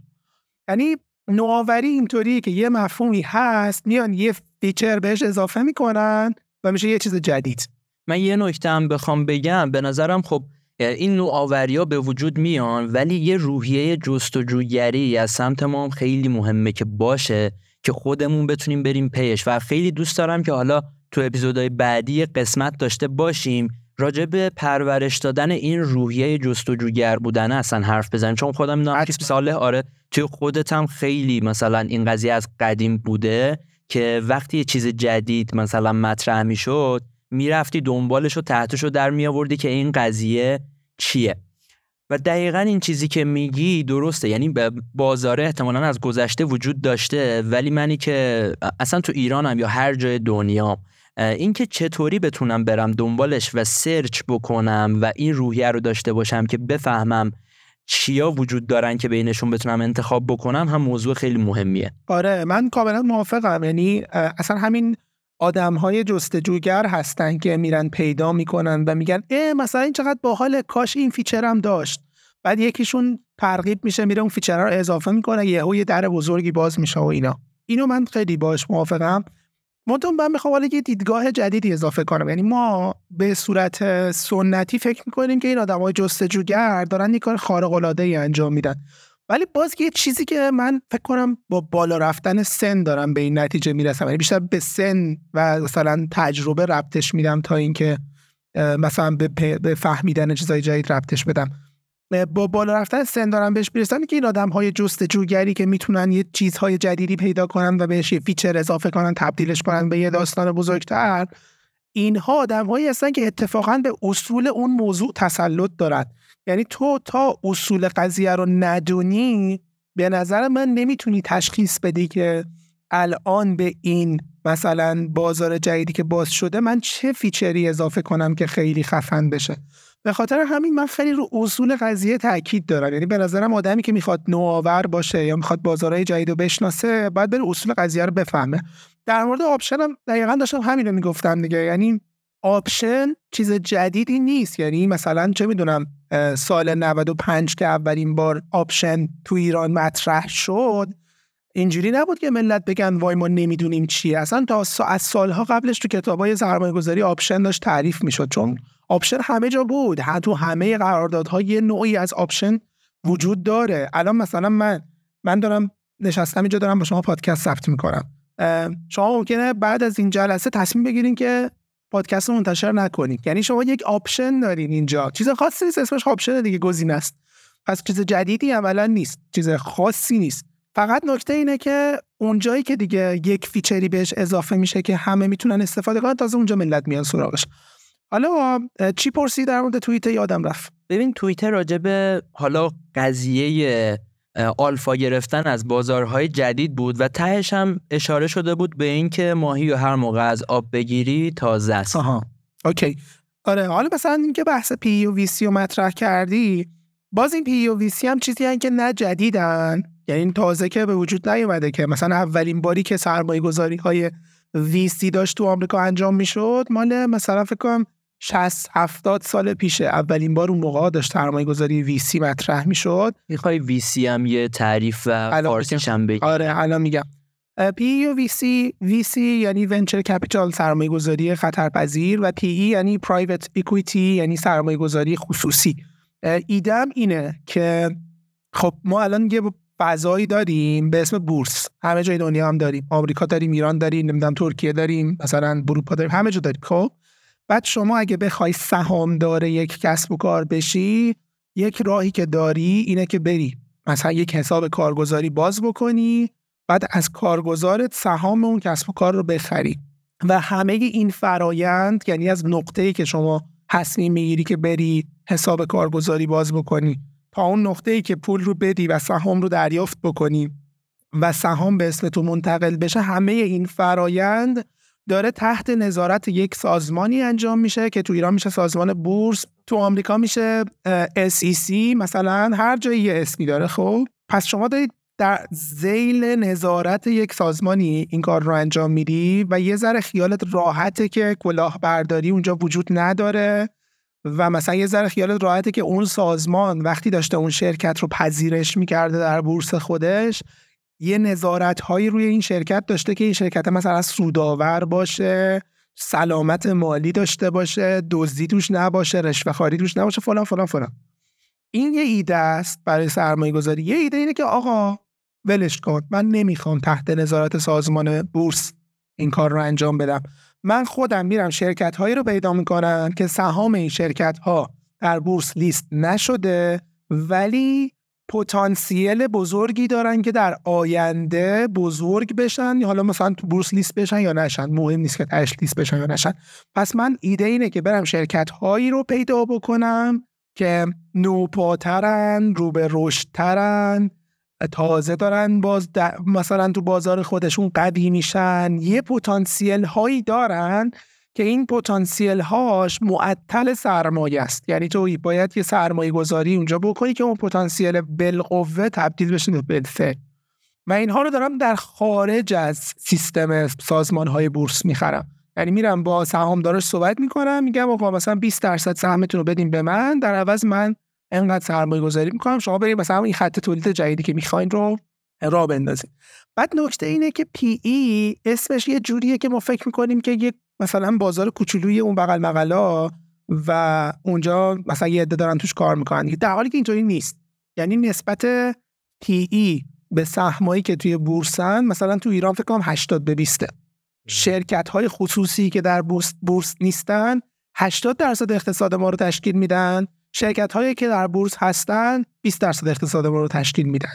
C: یعنی نوآوری اینطوریه که یه مفهومی هست میان یه feature بهش اضافه می‌کنن و میشه یه چیز جدید.
A: من یه نکته هم بخوام بگم. به نظرم خب این نوآوری ها به وجود میان ولی یه روحیه جستجوگری از سمت ما هم خیلی مهمه که باشه که خودمون بتونیم بریم پیش. و خیلی دوست دارم که حالا تو اپیزودهای بعدی قسمت داشته باشیم راجع به پرورش دادن این روحیه جستجوگر بودن. اصلا حرف بزنیم چون خودم می‌دونم که ساله آره توی خودت هم خیلی مثلا این قضیه از قدیم بوده که وقتی یه چیز جدید مثلا مطرح می‌شد می‌رفتی دنبالش و تحتش رو در می آوردی که این قضیه چیه. و دقیقا این چیزی که میگی درسته. یعنی بازاره احتمالا از گذشته وجود داشته ولی منی که اصلا تو ایرانم یا هر جای دنیا اینکه چطوری بتونم برم دنبالش و سرچ بکنم و این روحیه رو داشته باشم که بفهمم چیا وجود دارن که بینشون بتونم انتخاب بکنم هم موضوع خیلی مهمیه.
C: آره من کاملا موافقم. یعنی اصلا همین آدم های جستجوگر هستن که میرن پیدا می‌کنن و میگن اه مثلا این چقدر باحال کاش این feature م داشت. بعد یکیشون ترغیب میشه میره اون feature رو اضافه می‌کنه یهو یه در بزرگی باز میشه و اینا. اینو من خیلی باش موافقم. منتها من می‌خوام حالا یه دیدگاه جدیدی اضافه کنم. یعنی ما به صورت سنتی فکر می‌کنیم که این آدمای جستجوگر دارن یه کار خارق العاده ای انجام میدن. ولی باز یه چیزی که من فکر کنم با بالا رفتن سن دارم به این نتیجه می‌رسم. یعنی بیشتر به سن و مثلا تجربه ربطش میدم تا اینکه مثلا به فهمیدن چیزای جدید ربطش بدم. با بالا رفتن سن دارم بهش می‌رسم که این آدم های جستجوگری که می‌تونن یه چیزهای جدیدی پیدا کنن و بهش یه feature اضافه کنن تبدیلش کنن به یه داستان بزرگتر اینها آدم هایی هستن که اتفاقا به اصول اون موضوع تسلط دارن. یعنی تو تا اصول قضیه رو ندونی به نظر من نمی‌تونی تشخیص بدی که الان به این مثلا بازار جدیدی که باز شده من چه feature ی اضافه کنم که خیلی خفن بشه. به خاطر همین من خیلی رو اصول قضیه تاکید دارم. یعنی به نظرم آدمی که می‌خواد نوآور باشه یا می‌خواد بازارهای جدید رو بشناسه باید بره اصول قضیه رو بفهمه. در مورد option هم دقیقا داشتم همین رو می‌گفتم دیگه. یعنی option چیز جدیدی نیست. یعنی مثلا چه می‌دونم سال 95 که اولین بار option تو ایران مطرح شد اینجوری نبود که ملت بگن وای ما نمی‌دونیم چیه. اصلا تا از سالها قبلش تو کتابای سرمایه گذاری option داشت تعریف می‌شد. چون option همه جا بود. تو همه قراردادها یه نوعی از option وجود داره. الان مثلا من من دارم نشستم اینجا دارم با شما پادکست ثبت می‌کنم. شما ممکنه بعد از این جلسه تصمیم بگیرین که پادکست رو منتشر نکنید یعنی شما یک option دارین اینجا. چیز خاصی نیست اسمش option دیگه گزینه است. پس چیز جدیدی عملا نیست. چیز خاصی نیست. فقط نکته اینه که اونجایی که دیگه یک feature ی بهش اضافه میشه که همه می‌تونن استفاده کنن تازه اونجا ملت میان سراغش. حالا چی پرسی در مورد توییتر یادم رفت؟
A: ببین توییتر راجب حالا قضیه آلفا گرفتن از بازارهای جدید بود و تهش هم اشاره شده بود به اینکه ماهی و هر موقع از آب بگیری تازه است.
C: آها. OK. آره حالا مثلا اینکه بحث PE و VC رو مطرح کردی باز این PE و VC هم چیزی هن که نه جدیدن. یعنی تازه که به وجود نیومده که مثلا اولین باری که سرمایه گذاری های VC داشت تو آمریکا انجام می‌شد مال مثلا فکر کنم 60 70 سال پیشه اولین بار اون موقع داشت سرمایه گذاری VC مطرح می‌شد.
A: می‌خوای VC هم یه تعریف و فارسیش هم بگی
C: آره الان میگم. PE و VC VC یعنی venture capital سرمایه گذاری خطرپذیر و PE یعنی private equity یعنی سرمایه گذاری خصوصی ایده‌م اینه که خب ما الان یه فضایی داریم به اسم بورس. همه جای دنیا هم داریم. آمریکا داریم ایران داریم نمی‌دونم ترکیه داریم مثلا اروپا داریم همه جا داریم. خب؟ بعد شما اگه بخوای سهامدار یک کسب و کار بشی یک راهی که داری اینه که بری. مثلا یک حساب کارگزاری باز بکنی بعد از کارگزارت سهام اون کسب و کار رو بخری. و همه این فرایند یعنی از نقطه‌ای که شما تصمیم می‌گیری که بری حساب کارگزاری باز بکنی تا اون نقطه‌ای که پول رو بدی و سهام رو دریافت بکنی و سهام به اسم تو منتقل بشه همه این فرایند داره تحت نظارت یک سازمانی انجام میشه که تو ایران میشه سازمان بورس تو آمریکا میشه SEC مثلا هر جایی یه اسمی داره خب؟ پس شما دارید در زیل نظارت یک سازمانی این کار رو انجام میدی و یه ذره خیالت راحته که کلاهبرداری اونجا وجود نداره و مثلا یه ذره خیالت راحته که اون سازمان وقتی داشته اون شرکت رو پذیرش می‌کرده در بورس خودش یه نظارت هایی روی این شرکت داشته که این شرکت مثلا سودآور باشه سلامت مالی داشته باشه دزدی توش نباشه رشوه خاری توش نباشه فلان فلان فلان. این یه ایده است برای سرمایه گذاری یه ایده اینه که آقا ولش کن. من نمی‌خوام تحت نظارت سازمان بورس این کار رو انجام بدم. من خودم میرم شرکت هایی رو پیدا می‌کنم که سهام این شرکت ها در بورس لیست نشده ولی پتانسیل بزرگی دارن که در آینده بزرگ بشن. حالا مثلا تو بورس لیست بشن یا نشن مهم نیست که تاش لیست بشن یا نشن. پس من ایده اینه که برم شرکت هایی رو پیدا بکنم که نوپاترن رو به رشدترن تازه دارن باز مثلا تو بازار خودشون قوی میشن. یه پتانسیل هایی دارن که این پتانسیل هاش معطل سرمایه است. یعنی تو باید یه سرمایه گذاری اونجا بکنی که اون پتانسیل بالقوه تبدیل بشه به بالفعل و اینها رو دارم در خارج از سیستم سازمان های بورس می‌خرم. یعنی میرم با سهامدارش صحبت می‌کنم میگم آقا مثلا 20 درصد سهمتون رو بدین به من. در عوض من انقدر سرمایه گذاری می‌کنم شما برید مثلا این خط تولید جدیدی که می‌خواین رو را بندازید بعد نکته اینه که پی ای اسمش یه جوریه که ما فکر می‌کنیم که یه مثلا بازار کوچولوی اون بغل مغلا و اونجا مثلا یه عده دارن توش کار می‌کنن در حالی که اینطوری نیست. یعنی نسبت پی ای به سهمایی که توی بورسن مثلا تو ایران فکر کنم 80 به 20 شرکت های خصوصی که در بورس, بورس نیستن 80 درصد اقتصاد ما رو تشکیل میدن. شرکت هایی که در بورس هستن 20 درصد اقتصاد ما رو تشکیل میدن.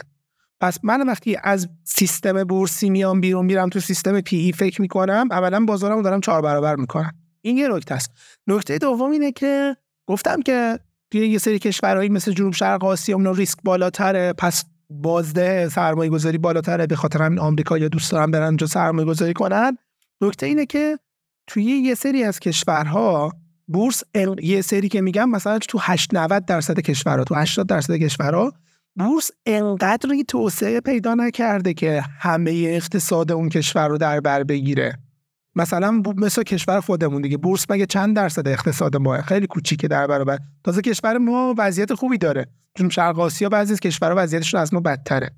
C: پس من وقتی از سیستم بورسی میام بیرون میرم تو سیستم پی ای فکر می‌کنم اولا بازارم دارم چهار برابر می‌کنم. این یه نکته است. نکته دوم اینه که گفتم که توی یه سری کشورهایی مثل جنوب شرق آسیا اونا ریسک بالاتره پس بازده سرمایه گذاری بالاتره به خاطر همین آمریکا یا دوست دارن برن اونجا سرمایه گذاری کنن. نکته اینه که توی یه سری از کشورها بورس یه سری که میگم مثلا تو 8 90 درصد کشورها تو 80 درصد کشورها بورس انقدری توسعه پیدا نکرده که همه اقتصاد اون کشور رو در بر بگیره. مثلا مثل کشور خودمون دیگه. بورس مگه چند درصد اقتصاد ما خیلی کوچیکه در برابر. تازه کشور ما وضعیت خوبی داره. چون شرق آسیا بعضی از کشورها وضعیتشون از ما بدتره.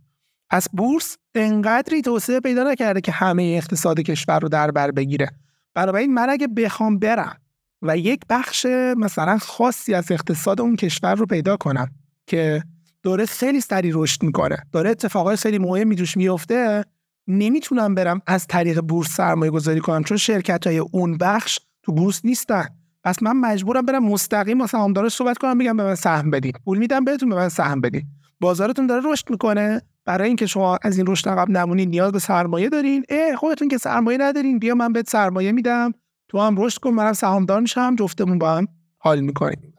C: پس بورس انقدری توسعه پیدا نکرده که همه اقتصاد کشور رو در بر بگیره. بنابراین من اگه بخوام برم و یک بخش مثلا خاصی از اقتصاد اون کشور رو پیدا کنم که داره خیلی سریع رشد می‌کنه. داره اتفاقای خیلی مهمی توش میفته نمی‌تونم برم از طریق بورس سرمایه گذاری کنم چون شرکت های اون بخش تو بورس نیستن. پس من مجبورم برم مستقیم با سهامدارش صحبت کنم بگم به من سهم بدین. پول میدم بهتون به من سهم بدین. بازارتون داره رشد می‌کنه. برای اینکه شما از این رشد عقب نمونین نیاز به سرمایه دارین. اه خودتون که سرمایه ندارین بیا من بهت سرمایه میدم. تو هم رشد کن منم سهامدار میشم جفتمون با هم حال می‌کنیم.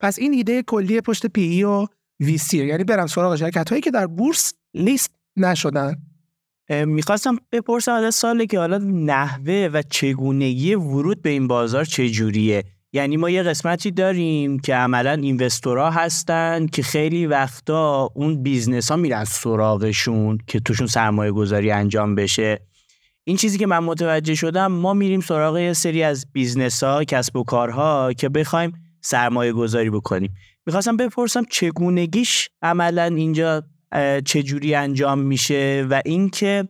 C: پس این ایده کلی پشت PE و VC یعنی برم سراغ شرکت هایی که در بورس لیست نشدن.
B: می‌خواستم بپرسم از ساله که حالا نحوه و چگونگی ورود به این بازار چجوریه. یعنی ما یه قسمتی داریم که عملا investor ا هستن که خیلی وقتا اون business ها میرن سراغشون که توشون سرمایه گذاری انجام بشه. این چیزی که من متوجه شدم ما میریم سراغ یه سری از business ها کسب و کارها که بخوایم سرمایه گذاری بکنیم. می‌خواستم بپرسم چگونگیش عملا اینجا چجوری انجام میشه و اینکه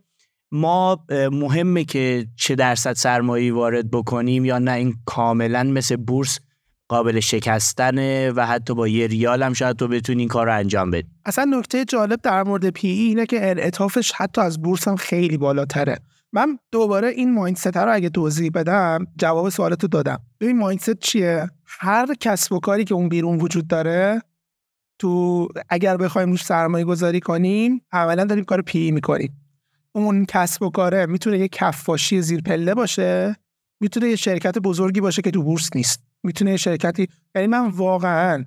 B: ما مهمه که چه درصد سرمایه وارد بکنیم یا نه این کاملا مثل بورس قابل شکستنه و حتی با یه ریال هم شاید تو بتونی این کار رو انجام بدی.
C: اصلا نکته جالب در مورد PE اینه که انعطافش حتی از بورس هم خیلی بالاتره. من دوباره این mindset رو اگه توضیح بدم جواب سوالتو دادم. ببین mindset چیه؟ هر کسب و کاری که اون بیرون وجود داره تو اگر بخوایم روش سرمایه گذاری کنیم اولا داریم کار PE می‌کنیم. اون کسب و کاره می‌تونه یه کفاشی زیر پله باشه می‌تونه یه شرکت بزرگی باشه که تو بورس نیست. می‌تونه یه شرکتی یعنی من واقعا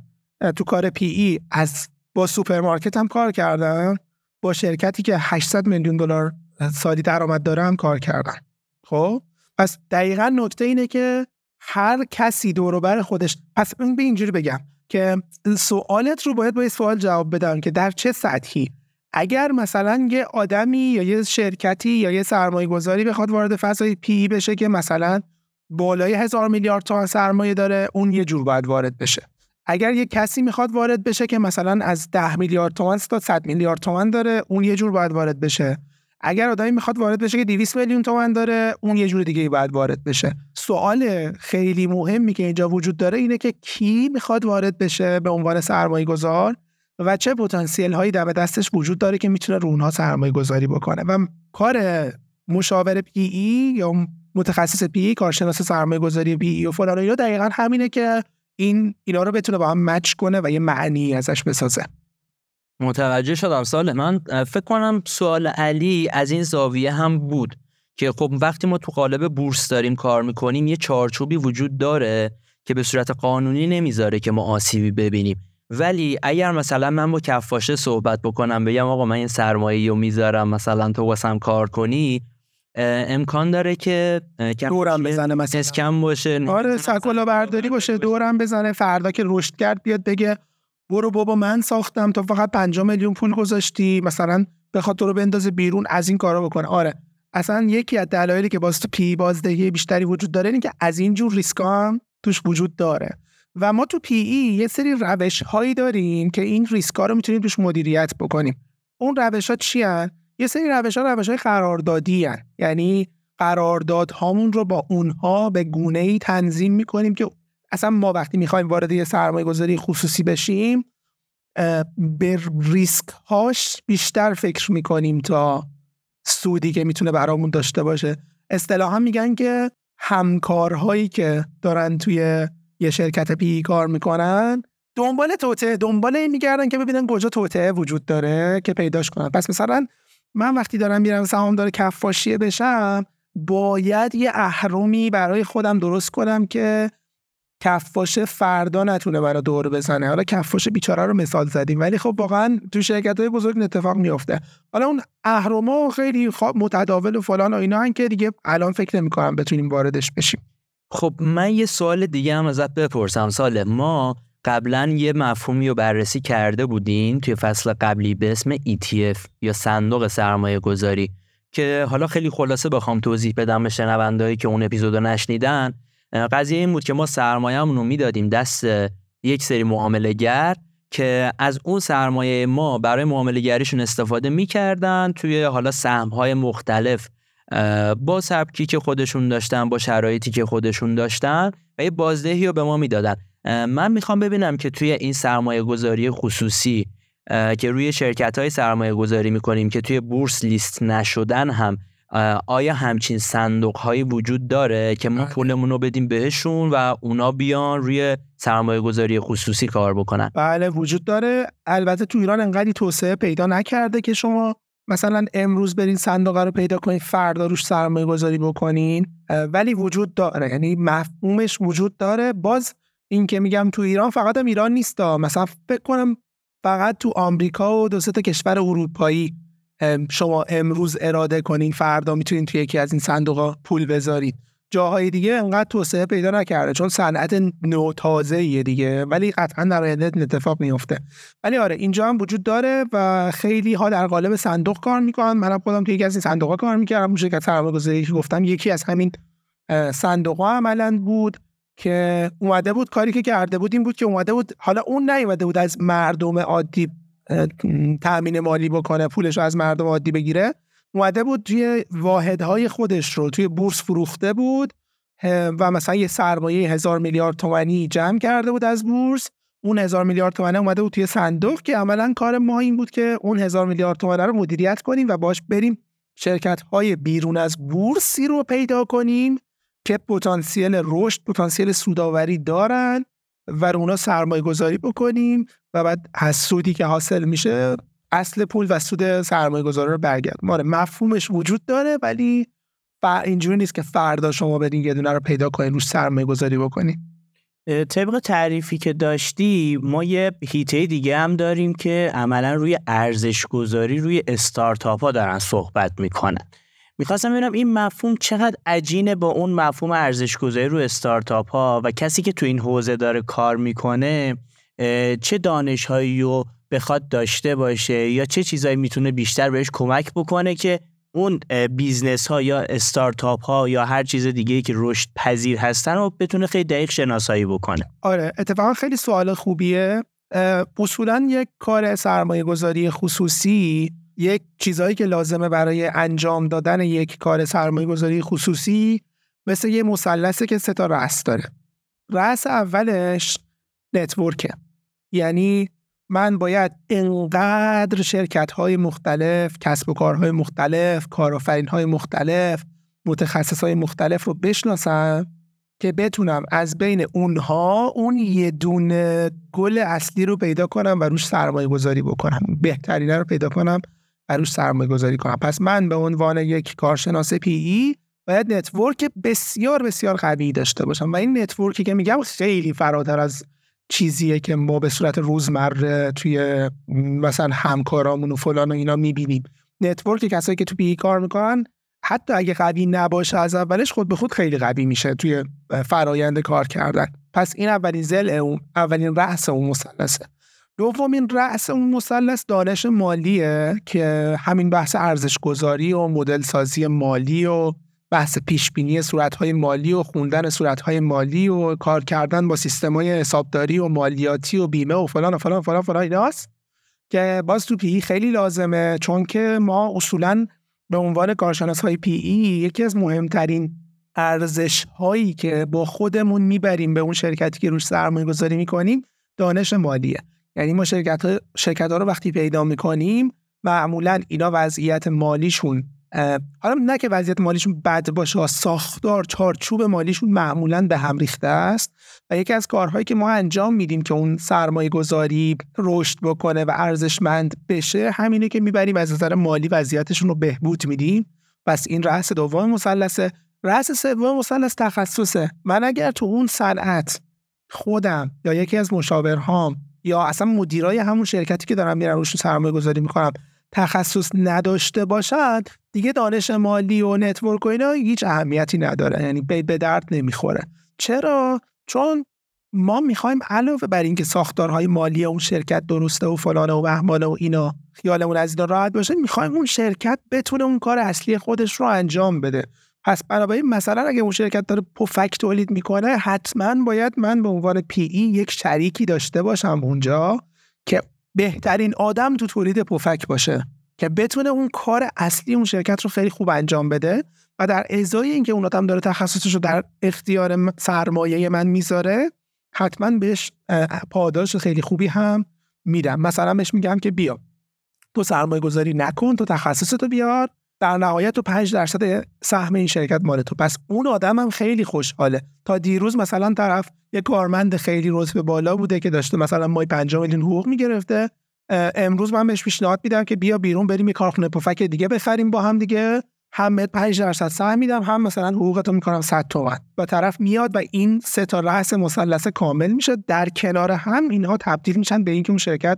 C: تو کار PE از با سوپرمارکت هم کار کردم با شرکتی که 800 میلیون دلار سالی درآمد داره هم کار کردم خب؟ پس دقیقا نکته اینه که هر کسی دور خودش پس این به اینجوری بگم که سوالت رو باید با یه سوال جواب بدم که در چه سطحی؟ اگر مثلا یه آدمی یا یه شرکتی یا یه سرمایه گذاری بخواد وارد فضای پی بشه که مثلا بالای هزار میلیارد تومان سرمایه داره اون یه جور باید وارد بشه. اگر یه کسی می‌خواد وارد بشه که مثلا از ده میلیارد تومان تا 100 میلیارد تومان داره اون یه جور باید وارد بشه. اگر آدمی می‌خواد وارد بشه که 200 میلیون تومن داره اون یه جور دیگه باید وارد بشه. سوال خیلی مهمی که اینجا وجود داره اینه که کی می‌خواد وارد بشه به عنوان سرمایه گذار و چه پتانسیل هایی در دستش وجود داره که می‌تونه رو اونها سرمایه گذاری بکنه. و کار مشاور PE یا متخصص PE کارشناس سرمایه گذاری PE و فلان اینا دقیقا همینه که این اینا رو بتونه با هم مچ کنه و یه معنی ازش بسازه.
A: متوجه شدم. سال من فکر کنم سوال علی از این زاویه هم بود که خب وقتی ما تو قالب بورس داریم کار می‌کنیم یه چارچوبی وجود داره که به صورت قانونی نمی‌ذاره که ما آسیبی ببینیم. ولی اگر مثلا من با کفاشه صحبت بکنم بگم آقا من این سرمایه رو می‌ذارم مثلا تو واسم کار کنی امکان داره که
C: دورم بزنه مثلا.
A: scam باشه
C: آره کلاهبرداری باشه دورم بزنه فردا که رشد کرد بیاد بگه برو بابا من ساختم. تو فقط 5 میلیون پول گذاشتی. مثلا بخواد تو رو بندازه بیرون از این کارا بکنه. آره. اصلا یکی از دلایلی که باز تو PE بازدهی بیشتری وجود داره اینه که از این جور ریسکا هم توش وجود داره. و ما تو PE یه سری روش هایی داریم که این ریسکا رو می‌تونیم توش مدیریت بکنیم. اون روش ها چی هن؟ یه سری روش ها روش های قراردادی هن. یعنی قرارداد هامون رو با اونها به گونه ای تنظیم می‌کنیم که اصلا ما وقتی می‌خوایم وارد یه سرمایه گذاری خصوصی بشیم به ریسک هاش بیشتر فکر می‌کنیم تا سودی که می‌تونه برامون داشته باشه. اصطلاحا میگن که همکارهایی که دارن توی یه شرکت پی کار می‌کنن دنبال توته دنبال این میگردن که ببینن کجا توته وجود داره که پیداش کنن. پس مثلا من وقتی دارم میرم سهامدار کفاشیه بشم باید یه اهرمی برای خودم درست کنم که کفاش فردا نتونه برای دور بزنه. حالا کفاش بیچاره رو مثال زدیم ولی خب واقعا تو شرکت های بزرگ اتفاق میفته حالا اون اهرما خیلی متداول و فلان و اینا هن که دیگه الان فکر نمی‌کنم بتونیم واردش بشیم.
A: خب من یه سوال دیگه هم ازت بپرسم. ساله ما قبلا یه مفهومی رو بررسی کرده بودین توی فصل قبلی به اسم ETF یا صندوق سرمایه گذاری که حالا خیلی خلاصه بخوام توضیح بدم به شنوندهایی که اون اپیزود رو نشنیدن. قضیه این بود که ما سرمایه‌مون رو می‌دادیم دست یک سری معامله گر که از اون سرمایه ما برای معامله گریشون استفاده می‌کردن توی حالا های مختلف با سبکی که خودشون داشتن با شرایطی که خودشون داشتن و یه بازدهی رو به ما می‌دادن. من می‌خوام ببینم که توی این سرمایه گذاری خصوصی که روی شرکت های سرمایه گذاری می‌کنیم که توی بورس لیست نشدن هم آیا همچین صندوق هایی وجود داره که ما بله. پولمون رو بدیم بهشون و اونا بیان روی سرمایه گذاری خصوصی کار بکنن؟
C: بله وجود داره. البته تو ایران انقدری توسعه پیدا نکرده که شما مثلا امروز برین صندوق رو پیدا کنید فردا روش سرمایه گذاری بکنین ولی وجود داره. یعنی مفهومش وجود داره. باز این که میگم تو ایران فقط هم ایران نیست مثلا فکر کنم فقط تو آمریکا و دو تا کشور اروپایی شما امروز اراده کنین فردا می‌تونین توی یکی از این صندوق پول بذارید جاهای دیگه انقدر توسعه پیدا نکرده چون صنعت نو تازه دیگه ولی قطعا در آینده اتفاق میفته ولی آره اینجا هم وجود داره و خیلی ها در قالب صندوق کار می‌کنن. منم خودم توی یکی از این صندوق کار می‌کردم. اون شرکت سرمایه‌گذاری که گفتم یکی از همین صندوق ها عملا بود که اومده بود کاری که کرده بود این بود که اومده بود حالا اون نیومده بود از مردم عادی تأمین مالی بکنه پولش رو از مردم عادی بگیره. اومده بود توی واحدهای خودش رو توی بورس فروخته بود و مثلا یه سرمایه هزار میلیارد تومانی جمع کرده بود از بورس. اون هزار میلیارد تومنه اومده بود توی صندوق که عملا کار ما این بود که اون هزار میلیارد تومنه رو مدیریت کنیم و باش بریم شرکت های بیرون از بورسی رو پیدا کنیم که پتانسیل رشد پتانسیل سوداوری دارن. و اونا سرمایه گذاری بکنیم و بعد از سودی که حاصل میشه اصل پول و سود سرمایه گذاری رو برگرد ماره مفهومش وجود داره ولی اینجوری نیست که فردا شما بدین یه دونه رو پیدا کنین روش سرمایه گذاری بکنین
B: طبق تعریفی که داشتی ما یه هیته دیگه هم داریم که عملا روی ارزش گذاری روی استارتاپ ها دارن صحبت می‌کنن. می‌خواستم ببینم این مفهوم چقدر عجینه با اون مفهوم ارزش گذاری رو استارتاپ ها و کسی که تو این حوزه داره کار می‌کنه چه دانش هایی رو بخواد داشته باشه یا چه چیزایی می‌تونه بیشتر بهش کمک بکنه که اون business ها یا استارتاپ ها یا هر چیز دیگه که رشد پذیر هستن رو بتونه خیلی دقیق شناسایی بکنه.
C: آره اتفاقا خیلی سوال خوبیه. اصولا یک کار سرمایه گذاری خصوصی یک چیزهایی که لازمه برای انجام دادن یک کار سرمایه گذاری خصوصی مثل یه مثلثه که سه تا رأس داره. رأس اولش نتورکه. یعنی من باید انقدر شرکت های مختلف کسب و کارهای مختلف کارآفرین های مختلف متخصص های مختلف رو بشناسم که بتونم از بین اونها اون یه دونه گل اصلی رو پیدا کنم و روش سرمایه گذاری بکنم. بهترینه رو پیدا کنم روش سرمایه گذاری کنم. پس من به عنوان یک کارشناس PE باید network بسیار بسیار قوی داشته باشم. و این network ی که میگم خیلی فراتر از چیزیه که ما به صورت روزمره توی مثلا همکارامون و فلان و اینا می‌بینیم. network کسایی که تو PE کار می‌کنن حتی اگه قوی نباشه از اولش خود به خود خیلی قوی میشه توی فرایند کار کردن. پس این اولین ضلع اون اولین رأس اون مثلثه. دومین رأس اون مثلث دانش مالیه که همین بحث ارزش گذاری و مدل سازی مالی و بحث پیش بینی صورتهای مالی و خوندن صورتهای مالی و کار کردن با سیستمای حسابداری و مالیاتی و بیمه و فلان و فلان و فلان فلان ایناست که باز تو پی خیلی لازمه چون که ما اصولا به عنوان کارشناس های پی ای یکی از مهمترین ارزش هایی که با خودمون می‌بریم به اون شرکتی که روش سرمایه گذاری می‌کنیم دانش مالیه. یعنی ما شرکت ها, شرکت ها رو وقتی پیدا می‌کنیم معمولا اینا وضعیت مالیشون حالا نه که وضعیت مالیشون بد باشه ساختار چارچوب مالیشون معمولا به هم ریخته است و یکی از کارهایی که ما انجام میدیم که اون سرمایه گذاری رشد بکنه و ارزشمند بشه همینه که می‌بریم از نظر مالی وضعیتشون رو بهبود میدیم. پس این رأس دوم مثلثه. رأس سوم مثلث تخصصه. من اگر تو اون صنعت خودم یا یکی از مشاورهام یا اصلا مدیرای همون شرکتی که دارم میرم روش سرمایه گذاری می‌کنم تخصص نداشته باشد دیگه دانش مالی و نتورک و اینا هیچ اهمیتی نداره یعنی به درد نمی‌خوره. چرا؟ چون ما می‌خوایم علاوه بر اینکه ساختارهای مالی اون شرکت درسته و فلانه و بهمانه و اینا خیالمون از اینا راحت باشه می‌خوایم اون شرکت بتونه اون کار اصلی خودش رو انجام بده. پس بنابراین مثلا اگه اون شرکت داره پفک تولید می‌کنه حتما باید من به عنوان پی ای یک شریکی داشته باشم اونجا که بهترین آدم تو تولید پفک باشه که بتونه اون کار اصلی اون شرکت رو خیلی خوب انجام بده و در ازای اینکه اون آدم داره تخصصش رو در اختیار سرمایه من می‌ذاره حتما بهش پاداش خیلی خوبی هم میدم. مثلا بهش میگم که بیا تو سرمایه گذاری نکن تو تخصصتو بیار در نهایت تو 5 درصد سهم این شرکت مال تو. پس اون آدم هم خیلی خوشحاله. تا دیروز مثلا طرف یه کارمند خیلی رتبه بالا بوده که داشته مثلا مای 5 میلیون حقوق می‌گرفته. امروز من بهش پیشنهاد میدم که بیا بیرون بریم یه کارخونه پفک دیگه بخریم با هم دیگه. هم 5 درصد سهم میدم هم مثلا حقوقتو می‌کنم 100 تومن. و طرف میاد و این سه تا رأس مثلث کامل میشه. در کنار هم اینها تبدیل میشن به اینکه اون شرکت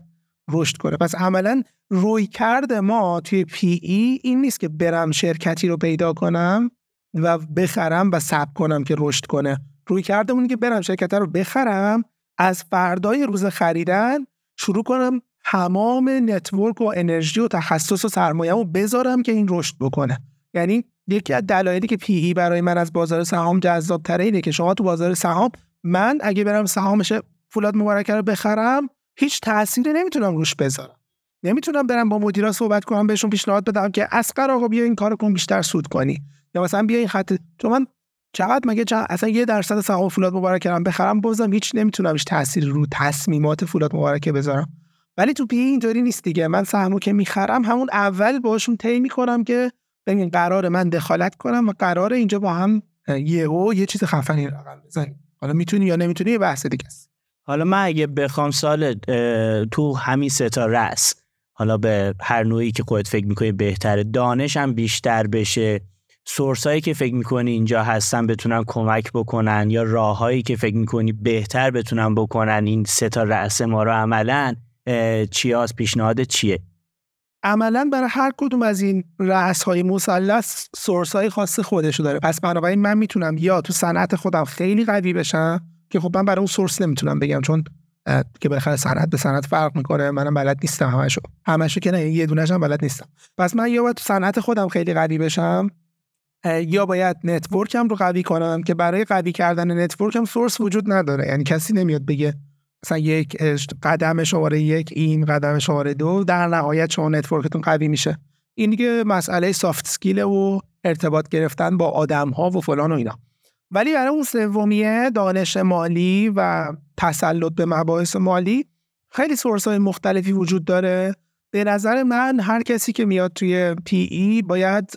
C: رشد کنه. پس عملا رویکرد ما توی PE این نیست که برم شرکتی رو پیدا کنم و بخرم و صبر کنم که رشد کنه. رویکرد اینه که برم شرکت رو بخرم از فردای روز خریدن شروع کنم تمام network و انرژی و تخصص و سرمایه رو بذارم که این رشد بکنه. یعنی یکی از دلایلی که PE برای من از بازار سهام جذاب تره اینه که شما تو بازار سهام من اگه برم سهامش فولاد مبارکه رو بخرم هیچ تأثیری نمی‌تونم روش بذارم. نمی‌تونم برم با مدیرا صحبت کنم بهشون پیشنهاد بدم که اسقر آقا بیا این کارو کن بیشتر سود کنی. یا مثلا بیا این خط تو من چقدر مگه چقدر اصلا یه درصد سهام فولاد مبارک کردم بخرم بازم هیچ نمی‌تونم هیچ تأثیری رو تصمیمات فولاد مبارکه بذارم. ولی تو پی اینطوری نیست دیگه. من سهمو که می‌خرم همون اول باشون طی می‌کنم که ببین قرار من دخالت کنم و قرار اینجا با هم یهو یه چیز خفنی رقم بزنیم حالا می‌تونی یا نمی‌تونی یه بحث دیگه است.
B: حالا من اگه بخوام سال تو همین سه تا حالا به هر نوعی که خودت فکر می‌کنی بهتره. دانشم بیشتر بشه. سورسایی که فکر می‌کنی اینجا هستن بتونن کمک بکنن یا راههایی که فکر می‌کنی بهتر بتونن بکنن این سه تا رأس ما رو عملا چیاز پیشنهاد چیه؟
C: عملا برای هر کدوم از این رأس های مثلث سورس های خاص خودشو داره. پس بنابراین من می‌تونم یا تو صنعت خودم خیلی قوی بشم که خب من برای اون source نمی‌تونم بگم چون که بالاخره صنعت به صنعت فرق می‌کنه. منم بلد نیستم همشو. همشو که نه یه دونه‌ش هم بلد نیستم. پس من یا باید تو صنعت خودم خیلی قوی بشم یا باید network م رو قوی کنم که برای قوی کردن network م source وجود نداره. یعنی کسی نمیاد بگه مثلا یک قدم شماره یک این قدم شماره دو در نهایت شما network تون قوی میشه. این دیگه مسئله soft skill و ارتباط گرفتن با آدم ها و فلان و اینا. ولی برای اون سومیه دانش مالی و تسلط به مباحث مالی خیلی source های مختلفی وجود داره. به نظر من هر کسی که میاد توی PE باید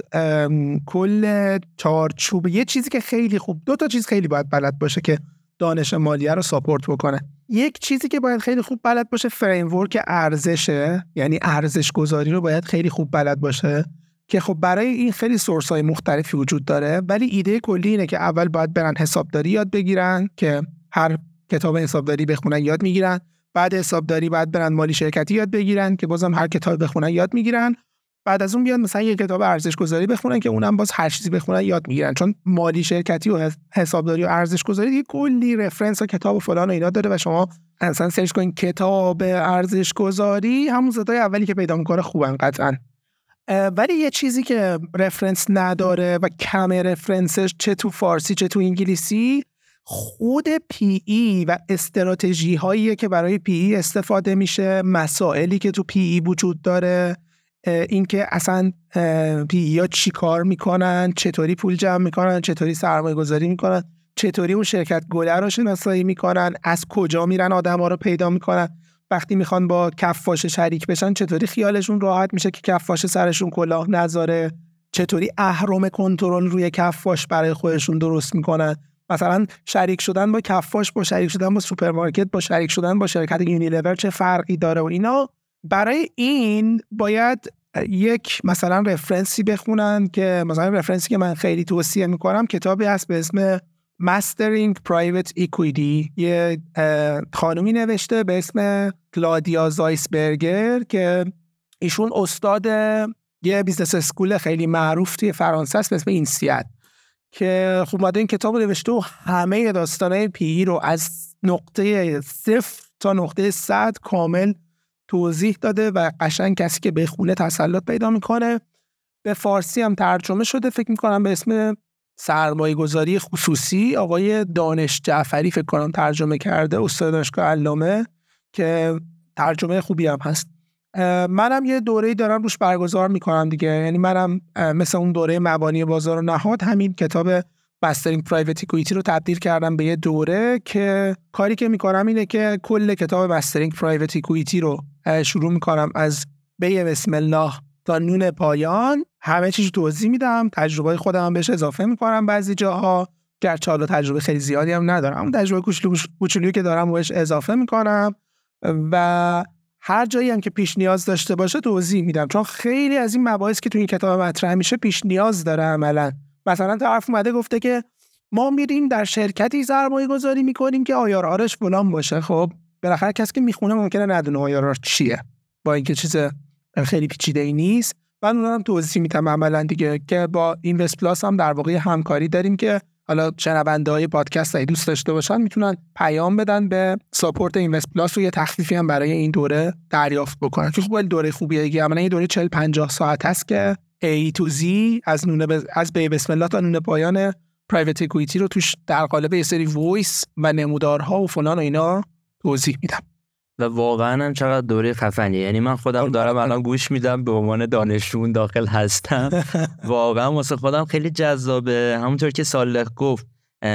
C: کل چارچوب یه چیزی که خیلی خوب دو تا چیز خیلی باید بلد باشه که دانش مالیه رو support بکنه. یک چیزی که باید خیلی خوب بلد باشه framework ارزشه یعنی ارزش گذاری رو باید خیلی خوب بلد باشه. که خب برای این خیلی سورس های مختلفی وجود داره ولی ایده کلی اینه که اول باید برن حسابداری یاد بگیرن که هر کتاب حسابداری بخونن یاد می‌گیرن. بعد حسابداری باید برن مالی شرکتی یاد بگیرن که بازم هر کتاب بخونن یاد می‌گیرن. بعد از اون بیان مثلا یه کتاب ارزش گذاری بخونن که اونم باز هر چیزی بخونن یاد می‌گیرن. چون مالی شرکتی و حسابداری و ارزش گذاری یه کلی رفرنس و کتاب و فلان و اینا داره و شما اصلا سرچ کنین کتاب ارزش گذاری همون صدای اولی که پیدا می‌کنه خوبن قطعا. ولی یه چیزی که reference نداره و کم reference ش چه تو فارسی چه تو انگلیسی خود PE و استراتژی هایی که برای PE استفاده میشه مسائلی که تو PE وجود داره اینکه اصلا PE ها چی کار می‌کنن چطوری پول جمع می‌کنن چطوری سرمایه گذاری می‌کنن چطوری اون شرکت گله رو شناسایی می‌کنن از کجا میرن آدم ها رو پیدا می‌کنن. وقتی می‌خوان با کفاش شریک بشن چطوری خیالشون راحت میشه که کفاش سرشون کلاه نذاره؟ چطوری اهرم کنترل روی کفاش برای خودشون درست می‌کنن؟ مثلا شریک شدن با کفاش با شریک شدن با سوپرمارکت با شریک شدن با شرکت یونیلیور چه فرقی داره و اینا؟ برای این باید یک مثلا رفرنسی بخونن که مثلا رفرنسی که من خیلی توصیه می‌کنم کتابی هست به اسم Mastering Private Equity یه خانومی نوشته به اسم کلادیا زایسبرگر که ایشون استاد یه business school خیلی معروف توی فرانسه است به اسم اینسیت که خب این کتاب رو نوشته و همه داستانه PE رو از نقطه صفر تا نقطه صد کامل توضیح داده و قشنگ کسی که بخونه تسلط پیدا می‌کنه. به فارسی هم ترجمه شده فکر می‌کنم به اسم سرمایه گذاری خصوصی آقای دانش جعفری فکر کنم ترجمه کرده استاد دانشگاه علامه که ترجمه خوبی هم هست. منم یه دوره دارم روش برگزار می‌کنم دیگه. یعنی منم مثل اون دوره مبانی بازار و نهاد همین کتاب Mastering Private Equity رو تبدیل کردم به یه دوره که کاری که می‌کنم اینه که کل کتاب Mastering Private Equity رو شروع می‌کنم از ب بسم الله تا نون پایان همه چیز توضیح میدم. تجربه خودم هم بهش اضافه می‌کنم بعضی جاها. گرچه حالا تجربه خیلی زیادی هم ندارم اون تجربه کوچولویی که دارم بهش اضافه می‌کنم و هر جایی هم که پیش نیاز داشته باشه توضیح میدم. چون خیلی از این مباحث که تو این کتاب مطرح میشه پیش نیاز داره عملا. مثلا طرف اومده گفته که ما میریم در شرکتی سرمایه گذاری می‌کنیم که آیارارش فلان باشه. خب بالاخره کسی که می‌خونه ممکنه ندونه آیارار چیه با اینکه چیز خیلی پیچیده ای نیست. من اونم توضیح میدم عملا دیگه که با اینوست پلاس هم در واقع همکاری داریم که حالا شنونده های پادکست ای دوست داشته باشن می‌تونن پیام بدن به support اینوست پلاس و یه تخفیفی هم برای این دوره دریافت بکنن. که خب دوره خوبیه دیگه. عملا یه دوره 40 50 ساعت هست که A to Z از نونه ب... از ب بسم الله تا نون پایان private equity رو توش در قالب یه سری voice و نمودارها و فلان و اینا توضیح میدم.
A: و واقعا هم چقدر دوره خفنیه. یعنی من خودم دارم الان گوش میدم به عنوان دانشجو داخل هستم. [laughs] واقعا واسه خودم خیلی جذابه. همونطور که سالخ گفت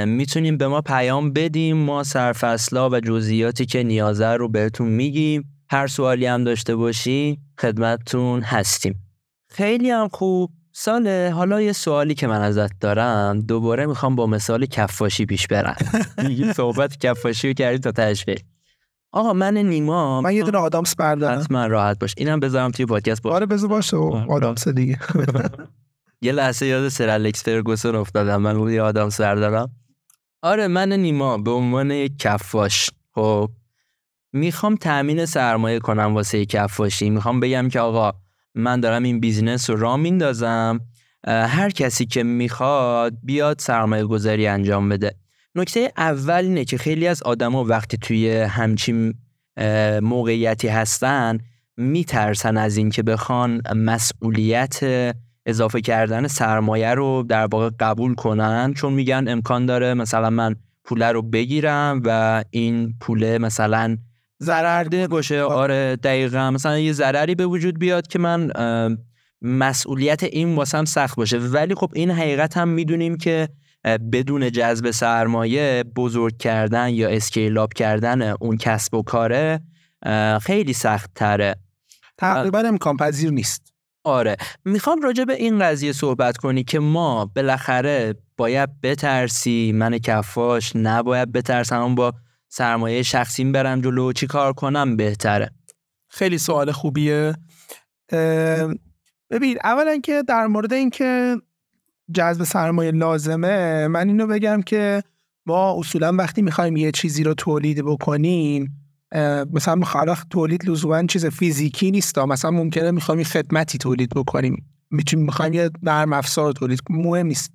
A: می‌تونیم به ما پیام بدیم. ما سرفصلا و جزئیاتی که نیازه رو بهتون میگیم. هر سوالی هم داشته باشی خدمتتون هستیم. خیلی هم خوب. ساله حالا یه سوالی که من ازت دارم. دوباره می‌خوام با مثال کفاشی پیش برم. [laughs] [laughs] صحبت کفاشی رو کردی تا تشبیه آقا من نیما.
C: من یه دونه آدامس بردارم.
A: حتما راحت باش. اینم بذارم توی پادکست.
C: با آره بذار باشه. آره. آدامس دیگه. [laughs]
A: یه لحظه یاد سر الکس فرگوسون افتادم. من یه آدامس بردارم. آره من نیما. به عنوان یک کفاش. خب می‌خوام تامین سرمایه کنم واسه کفاشی. می‌خوام بگم که آقا من دارم این بیزینس رو را میندازم. هر کسی که می‌خواد بیاد سرمایه گذاری انجام بده. نکته اول اینه که خیلی از آدما وقتی توی همچین موقعیتی هستن میترسن از اینکه بخوان مسئولیت اضافه کردن سرمایه رو در واقع قبول کنن چون میگن امکان داره مثلا من پوله رو بگیرم و این پوله مثلا ضررده باشه. آره دقیقا. مثلا یه ضرری به وجود بیاد که من مسئولیت این واسم سخت باشه. ولی خب این حقیقت هم می‌دونیم که بدون جذب سرمایه بزرگ کردن یا اسکیل اپ کردن اون کسب و کاره خیلی سخت تره
C: تقریبا امکان پذیر نیست.
A: آره. می‌خوام راجع به این قضیه صحبت کنی که ما بالاخره باید بترسی. من کفاش نباید بترسم. با سرمایه شخصیم برم جلو چی کار کنم بهتره.
C: خیلی سوال خوبیه. ببین اولا که در مورد اینکه جذب سرمایه لازمه من اینو بگم که ما اصولا وقتی می‌خوایم یه چیزی رو تولید بکنیم مثلا خلاق تولید لزوما چیز فیزیکی نیست مثلا ممکنه می‌خوایم خدمتی تولید بکنیم. می‌تونیم می‌خوایم یه نرم افزار تولید مهم نیست.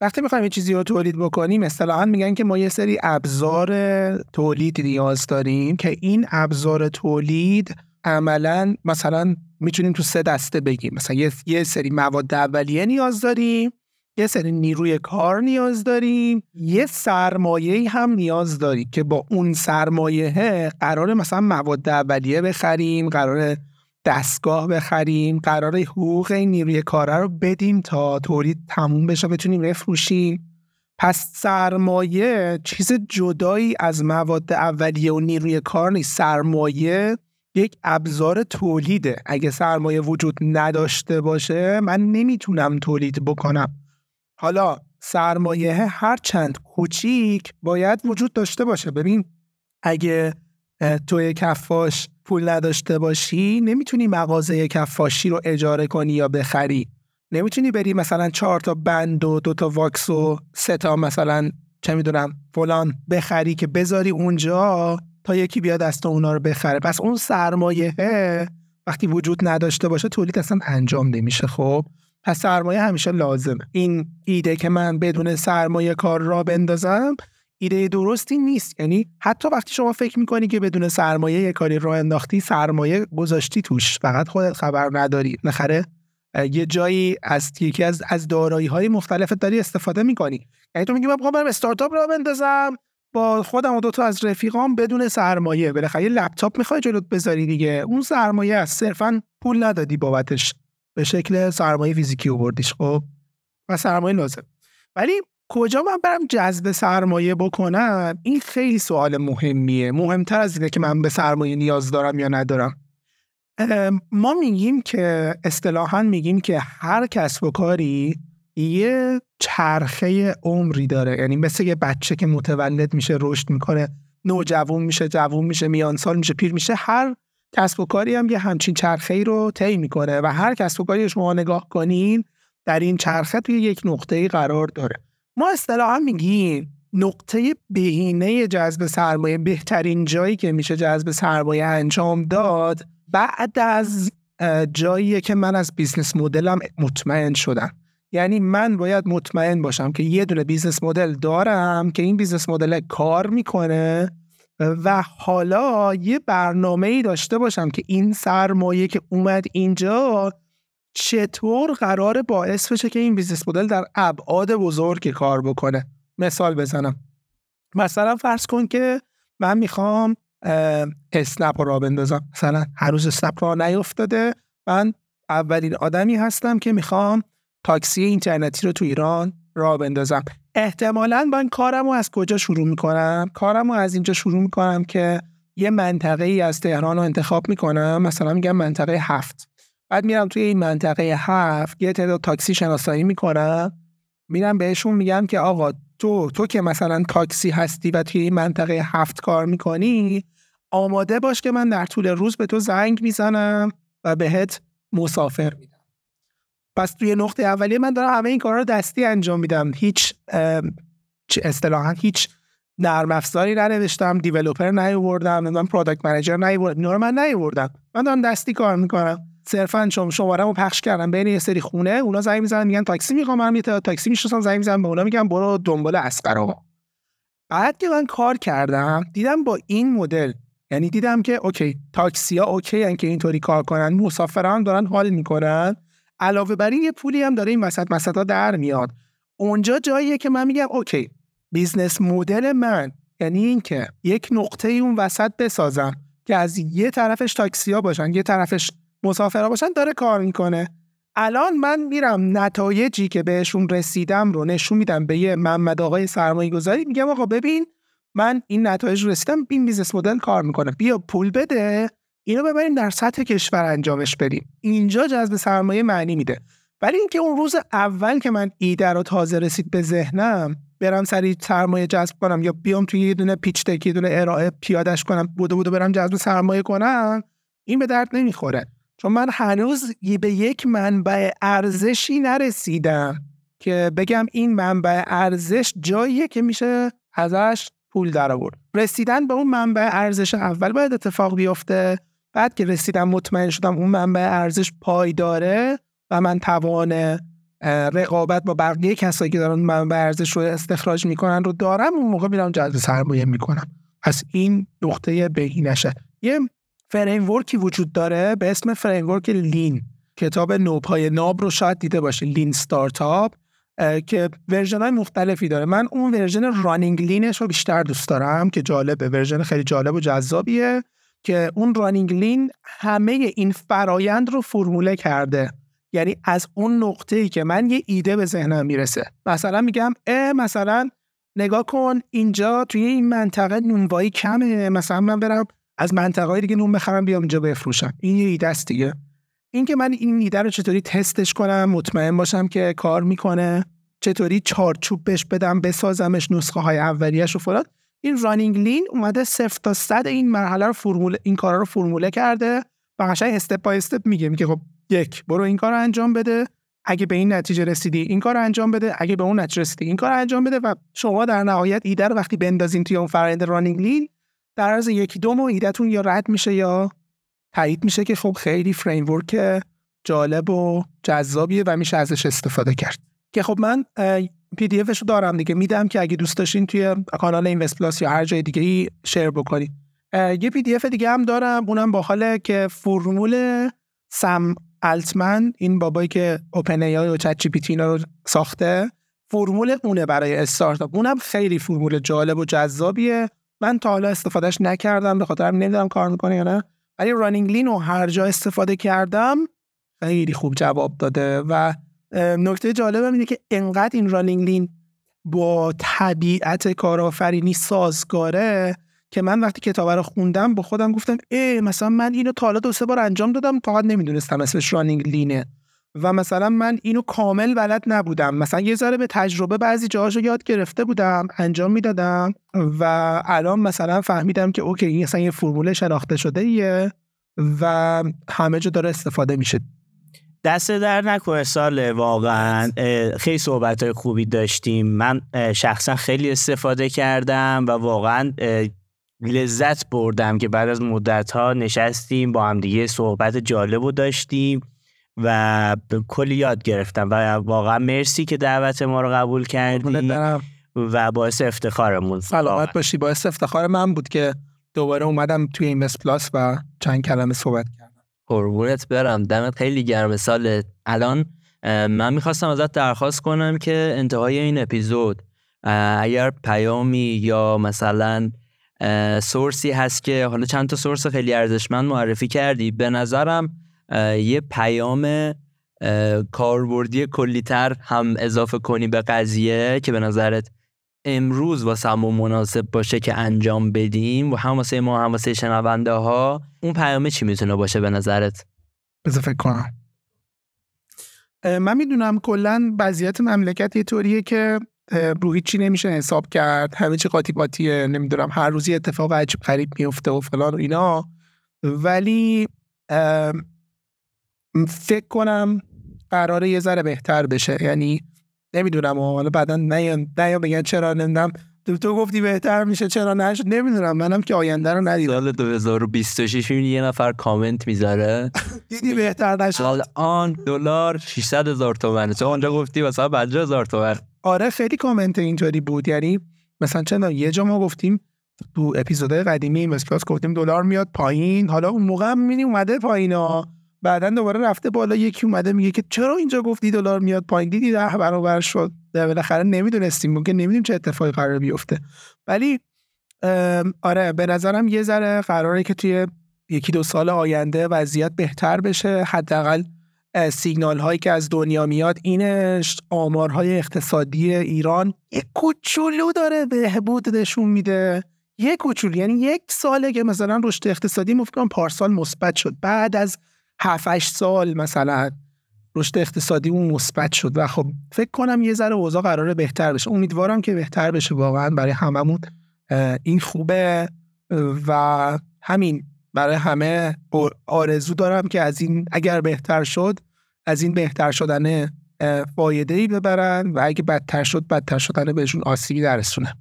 C: وقتی می‌خوایم یه چیزی رو تولید بکنیم اصطلاحا میگن که ما یه سری ابزار تولید نیاز داریم که این ابزار تولید عملا مثلا می‌تونیم تو سه دسته بگیم. مثلا یه, یه سری مواد اولیه نیاز داریم یه سری نیروی کار نیاز داریم یه سرمایه هم نیاز داریم که با اون سرمایه قرار مثلا مواد اولیه بخریم قرار دستگاه بخریم قرار حقوق این نیروی کاره رو بدیم تا تولید تموم بشه بتونیم بفروشیم. پس سرمایه چیز جدایی از مواد اولیه و نیروی کار نیست. سرمایه یک ابزار تولیده. اگه سرمایه وجود نداشته باشه من نمی‌تونم تولید بکنم. حالا سرمایه هر چند کوچیک باید وجود داشته باشه. ببین اگه توی کفاش پول نداشته باشی نمی‌تونی مغازه کفاشی رو اجاره کنی یا بخری. نمی‌تونی بری مثلا چهار تا بند و دو تا واکس و سه تا مثلا چه می‌دونم فلان بخری که بذاری اونجا. تا یکی بیاد دست اونا رو بخره. پس اون سرمایه وقتی وجود نداشته باشه تولید اصلا انجام نمیشه خب؟ پس سرمایه همیشه لازمه. این ایده که من بدون سرمایه کار را بندازم ایده درستی نیست. یعنی حتی وقتی شما فکر می‌کنی که بدون سرمایه یه کاری راه انداختی سرمایه گذاشتی توش. فقط خودت خبر نداری. نخره یه جایی از یکی از از دارایی های مختلفت داری استفاده می‌کنی. یعنی تو میگی من برم استارتاپ را بندازم. با خودم و دو تا از رفیقام بدون سرمایه. بالاخره یه لپتاپ می‌خوای جلوت بذاری دیگه. اون سرمایه است صرفا پول ندادی بابتش. به شکل سرمایه فیزیکی آوردیش خب؟ و سرمایه لازم. ولی کجا من برم جذب سرمایه بکنم؟ این خیلی سوال مهمیه. مهمتر از اینه که من به سرمایه نیاز دارم یا ندارم. ما میگیم که اصطلاحا میگیم که هر کسب و کاری یه چرخه عمری داره. یعنی مثل یه بچه که متولد میشه رشد می‌کنه نوجوان میشه جوون میشه میان سال میشه پیر میشه هر کسب و کاری هم یه همچین چرخه ای رو طی می‌کنه و هر کسب و کاری شما نگاه کنین در این چرخه توی یک نقطه قرار داره. ما اصطلاحا میگیم نقطه بهینه جذب سرمایه بهترین جایی که میشه جذب سرمایه انجام داد بعد از جایی که من از business model م مطمئن شدم. یعنی من باید مطمئن باشم که یه دونه business model دارم که این business model کار می‌کنه و حالا یه برنامه ای داشته باشم که این سرمایه که اومد اینجا چطور قرار باعث بشه که این business model در ابعاد بزرگ کار بکنه. مثال بزنم. مثلا فرض کن که من می‌خوام اسنپ راه بندازم. مثلا هنوز اسنپ راه نیفتاده. من اولین آدمی هستم که می‌خوام تاکسی اینترنتی رو تو ایران راه بندازم. احتمالا من کارم رو از کجا شروع می‌کنم؟ کارم رو از اینجا شروع می‌کنم که یه منطقه ای از تهران رو انتخاب می‌کنم. مثلا میگم منطقه هفت. بعد میرم توی این منطقه هفت یه تعداد تاکسی شناسایی می‌کنم. میرم بهشون میگم که آقا تو تو که مثلا تاکسی هستی و توی این منطقه هفت کار می‌کنی آماده باش که من در طول روز به تو زنگ می‌زنم و بهت مسافر میدم. پس توی نقطه اولیه من دارم همه این کارا رو دستی انجام میدم. هیچ اصطلاحا هیچ نرم افزاری ننوشتم developer نیاوردم من product manager نیاوردم اینا من نیاوردم. من دارم دستی کار می‌کنم. صرفا چون شمارهمو پخش کردم. بین یه سری خونه اونا زنگ می‌زنن میگن تاکسی می‌خوام من یه تاکسی می‌شناسم زنگ می‌زنم به اونا میگم برو دنبال اصغر آقا. بعد که من کار کردم دیدم با این مدل یعنی دیدم که okay تاکسی ها okay ن که اینطوری کار کنن مسافران دارن حال می‌کنن. علاوه بر این یه پولی هم داره این وسط مسطا در میاد. اونجا جاییه که من میگم okay business model من یعنی اینکه یک نقطه اون وسط بسازم که از یه طرفش ها باشن یه طرفش مسافرها باشن داره کار می‌کنه. الان من میرم نتایجی که بهشون رسیدم رو نشون میدم به یه محمد آقای سرمایه گذاری میگم آقا ببین من این نتایج رو رسیدم این business model کار می‌کنه. بیا پول بده. اینو ببریم در سطح کشور انجامش بدیم. اینجا جذب سرمایه معنی میده. ولی اینکه اون روز اول که من ایده رو تازه رسید به ذهنم برم سری سرمایه جذب کنم یا بیام توی یه دونه پیچ تک یه دونه ارائه پیادش کنم بودو بودو برم جذب سرمایه کنم این به درد نمی‌خوره. چون من هنوز به یک منبع ارزشی نرسیدم که بگم این منبع ارزش جاییه که میشه ازش پول در آورد رسیدن به اون منبع ارزش اول باید اتفاق بیفته. بعد که رسیدم مطمئن شدم اون منبع ارزش پایداره و من توان رقابت با بقیه کسایی که دارن منبع ارزش رو استخراج می‌کنن رو دارم اون موقع میرم جذب سرمایه می‌کنم. پس این نقطه بهینشه یه فریم وجود داره به اسم فریم لین کتاب نوپای ناب رو شاید دیده باشه. Lean Startup که version های مختلفی داره. من اون version Running Lean ش رو بیشتر دوست دارم که جالبه. version خیلی جالب و جذابیه. که اون رانینگ لین همه این فرایند رو فرموله کرده. یعنی از اون نقطه ای که من یه ایده به ذهنم می‌رسه. مثلا میگم اه مثلا نگاه کن اینجا توی این منطقه نونوایی کمه. مثلا من برم از منطقه های دیگه نون بخرم بیام اینجا بفروشم. این یه ایده است دیگه. اینکه من این ایده رو چطوری تستش کنم مطمئن باشم که کار می‌کنه چطوری چارچوب بهش بدم بسازمش نسخه های اولیش و فلان. این رانینگ لین اومده صفر تا صد این مرحله رو فرمول این کارا رو فرموله کرده و قشنگ استپ بای استپ میگه میگه خب یک برو این کار رو انجام بده. اگه به این نتیجه رسیدی این کار رو انجام بده اگه به اون نتیجه رسیدی این کار رو انجام بده و شما در نهایت ایده رو وقتی بندازین توی اون فرآیند رانینگ لین در عرض یکی دو ماه ایدهتون یا رد میشه یا تایید میشه که خب خیلی فریم ورک جالب و جذابیه و میشه ازش استفاده کرد. که خب من PDF ش رو دارم دیگه. میدم که اگه دوست داشتین توی کانال اینوست پلاس یا هر جای دیگه ای share بکنید یه PDF دیگه هم دارم. اونم با حاله که فرمول سم التمن این بابایی که OpenAI و ChatGPT رو ساخته فرمول اونه برای استارتاپ. اونم خیلی فرمول جالب و جذابیه. من تا حالا استفادهش نکردم به خاطر نمی‌دونم کار می‌کنه یا نه. ولی Running Lean رو هر جا استفاده کردم خیلی خوب جواب داده و نکته جالبم اینه که انقدر این Running Lean با طبیعت کارآفرینی سازگاره که من وقتی کتاب رو خوندم با خودم گفتم ای مثلا من اینو تا حالا دو سه بار انجام دادم فقط نمی‌دونستم اسمش Running Lean ه. و مثلا من اینو کامل بلد نبودم. مثلا یه ذره به تجربه بعضی جاهاشو یاد گرفته بودم انجام می‌دادم و الان مثلا فهمیدم که okay این مثلا یه فرمول شناخته شده ایه و همه جا داره استفاده میشه.
B: دست در نکنه سال واقعا. خیلی صحبت های خوبی داشتیم. من شخصا خیلی استفاده کردم و واقعا لذت بردم که بعد از مدت ها نشستیم با هم دیگه صحبت جالب و داشتیم و کلی یاد گرفتم. و واقعا مرسی که دعوت ما رو قبول کردی و باعث افتخارمون
C: سلامت باشی. باعث افتخار من بود که دوباره اومدم توی این پلاس و چند کلمه صحبت کردم.
A: قربونت برم. دمت خیلی گرم. سال الان من می‌خواستم ازت درخواست کنم که انتهای این اپیزود اگر پیامی یا مثلا سورسی هست که حالا چند تا سورس خیلی ارزشمند معرفی کردی به نظرم یه پیام کاربردی کلیتر هم اضافه کنی به قضیه که به نظرت امروز واسه همون مناسب باشه که انجام بدیم و هم واسه ما هم واسه شنونده ها اون پیامه چی می‌تونه باشه به نظرت؟
C: بذار فکر کنم. من می‌دونم کلا وضعیت مملکت یه طوریه که رو هیچی نمیشه حساب کرد. همه چی قاطی قاطیه نمی‌دونم هر روزی اتفاق عجیب غریب میفته و فلان و اینا. ولی فکر کنم قراره یه ذره بهتر بشه. یعنی نمی‌دونم حالا بعدا نیان نیان بگن چرا نمی‌دونم. تو تو گفتی بهتر میشه چرا نشد نمی‌دونم منم که آینده رو ندیدم.
A: سال 2026 می‌بینی یه نفر کامنت می‌ذاره؟ [laughs]
C: دیدی بهتر نشد
A: آن دلار 600 هزار تومنه. تو اونجا گفتی مثلا 50 هزار تومن؟
C: آره خیلی کامنت اینطوری بود. یعنی مثلا چند یه جا ما گفتیم تو اپیزودهای قدیمی مثلا گفتیم دلار میاد پایین. حالا اون موقع هم اومده پایینا بعدا دوباره رفته بالا یکی اومده میگه که چرا اینجا گفتی دلار میاد پایین؟ دیدی ده برابر شد. بالاخره نمی‌دونستیم ممکن نمی‌دونیم چه اتفاقی قرار بیفته. ولی آره به نظرم یه ذره قراره که توی یکی دو سال آینده وضعیت بهتر بشه. حداقل سیگنال هایی که از دنیا میاد اینش آمارهای اقتصادی ایران یک کوچولو داره بهبود نشون میده. یک کوچولو یعنی یک ساله که مثلا رشد اقتصادی مفکرم پارسال مثبت شد. بعد از 7 سال مثلا رشد اقتصادی اون مثبت شد و خب فکر کنم یه ذره اوضاع قراره بهتر بشه. امیدوارم که بهتر بشه واقعا برای هممون. این خوبه. و همین برای همه آرزو دارم که از این اگر بهتر شد از این بهتر شدن فایده ای ببرن و اگه بدتر شد بدتر شدن بهشون آسیبی درسونه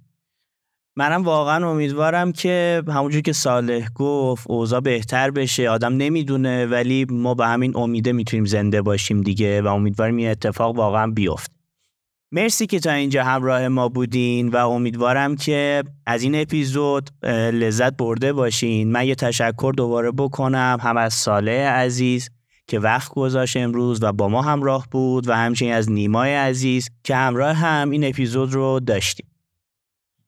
B: منم واقعا امیدوارم که همونجور که صالح گفت اوضاع بهتر بشه. آدم نمی‌دونه ولی ما به همین امیده می‌تونیم زنده باشیم دیگه و امیدواریم این اتفاق واقعا بیفت مرسی که تا اینجا همراه ما بودین و امیدوارم که از این اپیزود لذت برده باشین. من یه تشکر دوباره بکنم هم از صالح عزیز که وقت گذاشت امروز و با ما همراه بود و همچنین از نیمای عزیز که همراه هم این اپیزود رو داشتیم.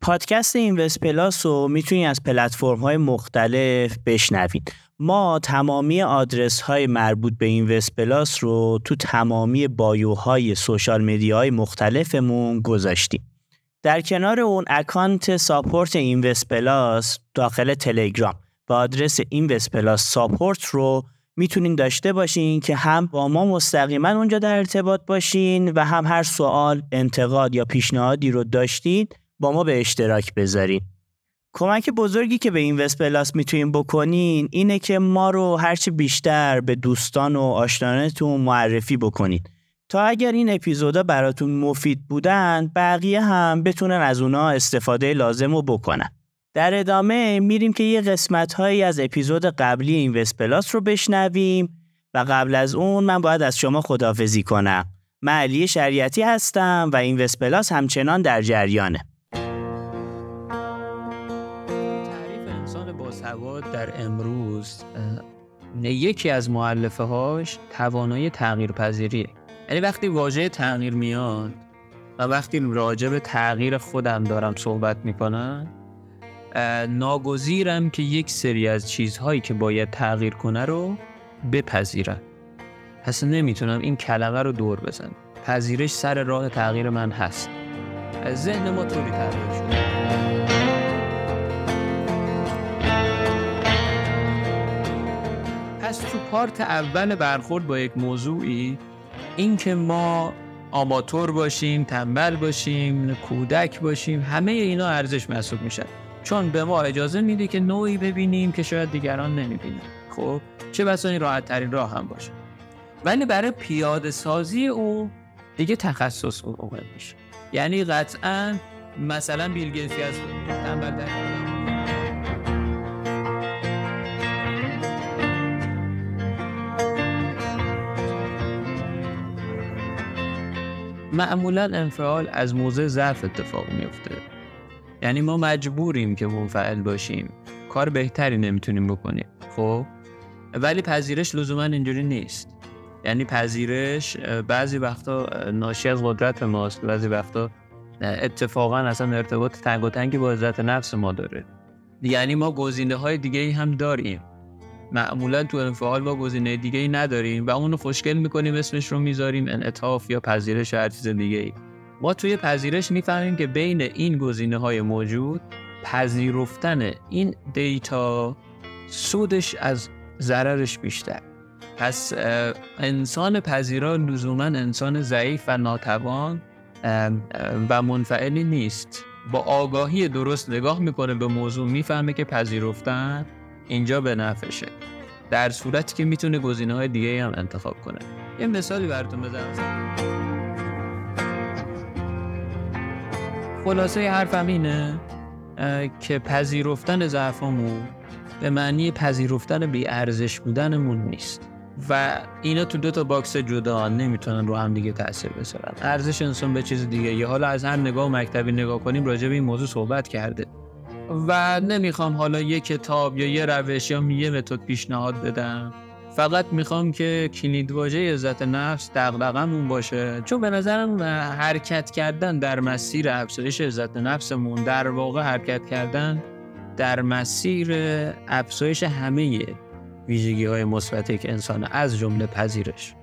B: پادکست Invest Plus رو می‌تونید از پلتفرم های مختلف بشنوید. ما تمامی آدرس های مربوط به Invest Plus رو تو تمامی bio های social media های مختلفمون گذاشتیم. در کنار اون account support Invest Plus داخل تلگرام با آدرس Invest Plus Support رو می‌تونین داشته باشین که هم با ما مستقیما اونجا در ارتباط باشین و هم هر سوال، انتقاد یا پیشنهادی رو داشتید با ما به اشتراک بذارین. کمک بزرگی که به Invest Plus می‌تونین بکنین اینه که ما رو هرچی بیشتر به دوستان و آشنانتون معرفی بکنین تا اگر این اپیزودا براتون مفید بودن بقیه هم بتونن از اونا استفاده لازم رو بکنن. در ادامه میریم که یه قسمت هایی از اپیزود قبلی این پلاس رو بشنویم و قبل از اون من باید از شما خدافزی کنم. من علی شریعتی هستم و این پلاس همچنان در جریانه.
D: در امروز یکی از معلفه هاش توانایی تغییر پذیریه یعنی وقتی واژه تغییر میاد و وقتی راجع به تغییر خودم دارم صحبت می‌کنم ناگزیرم که یک سری از چیزهایی که باید تغییر کنه رو بپذیرم. پس نمی‌تونم این کلمه رو دور بزنم. پذیرش سر راه تغییر من هست. ذهن ما طوری تغییر شده. پس تو پارت اول برخورد با یک موضوعی اینکه ما آماتور باشیم تنبل باشیم کودک باشیم همه اینا ارزش محسوب میشن چون به ما اجازه میده که نوعی ببینیم که شاید دیگران نمی‌بینن خب چه بسا این راحت ترین راه هم باشه. ولی برای پیاده سازی او دیگه تخصص اومد میشه. یعنی قطعا مثلا بیل گیتس از تنبل در معمولا انفعال از موضع ضعف اتفاق میفته یعنی ما مجبوریم که منفعل باشیم. کار بهتری نمی‌تونیم بکنیم. خب؟ ولی پذیرش لزوما اینجوری نیست. یعنی پذیرش بعضی وقتا ناشی از قدرت ماست. بعضی وقتا اتفاقا اصلا ارتباط تنگ و تنگی با عزت نفس ما داره. یعنی ما گزینه های هم داریم. معمولا تو انفعال با گزینه دیگه ای نداریم و اونو خوشگل می‌کنیم اسمش رو می‌ذاریم انعطاف یا پذیرش هر چیز دیگه ای ما توی پذیرش می‌فهمیم که بین این گزینه های موجود پذیرفتن این دیتا سودش از ضررش بیشتر. پس انسان پذیرا لزوما انسان ضعیف و ناتوان و منفعلی نیست. با آگاهی درست نگاه می‌کنه به موضوع می‌فهمه که پذیرفتن اینجا به نفشه در صورتی که می‌تونه گزینه های دیگه هم انتخاب کنه. یه مثالی براتون بزنم. خلاصه حرفم اینه که پذیرفتن ضعفمون به معنی پذیرفتن بی ارزش بودنمون نیست. و اینا تو دو تا box جدا نمی‌تونن رو هم دیگه تاثیر بذارن. ارزش انسان به چیز دیگه یه حالا از هر نگاه مکتبی نگاه کنیم راجع به این موضوع صحبت کرده. و نمی‌خوام حالا یه کتاب یا یه روش یا یه متد پیشنهاد بدم. فقط می‌خوام که کلیدواژه عزت نفس دغدغمون باشه. چون به نظرم حرکت کردن در مسیر افزایش عزت نفسمون در واقع حرکت کردن در مسیر افزایش همه ویژگی های مثبت یک انسان از جمله پذیرش.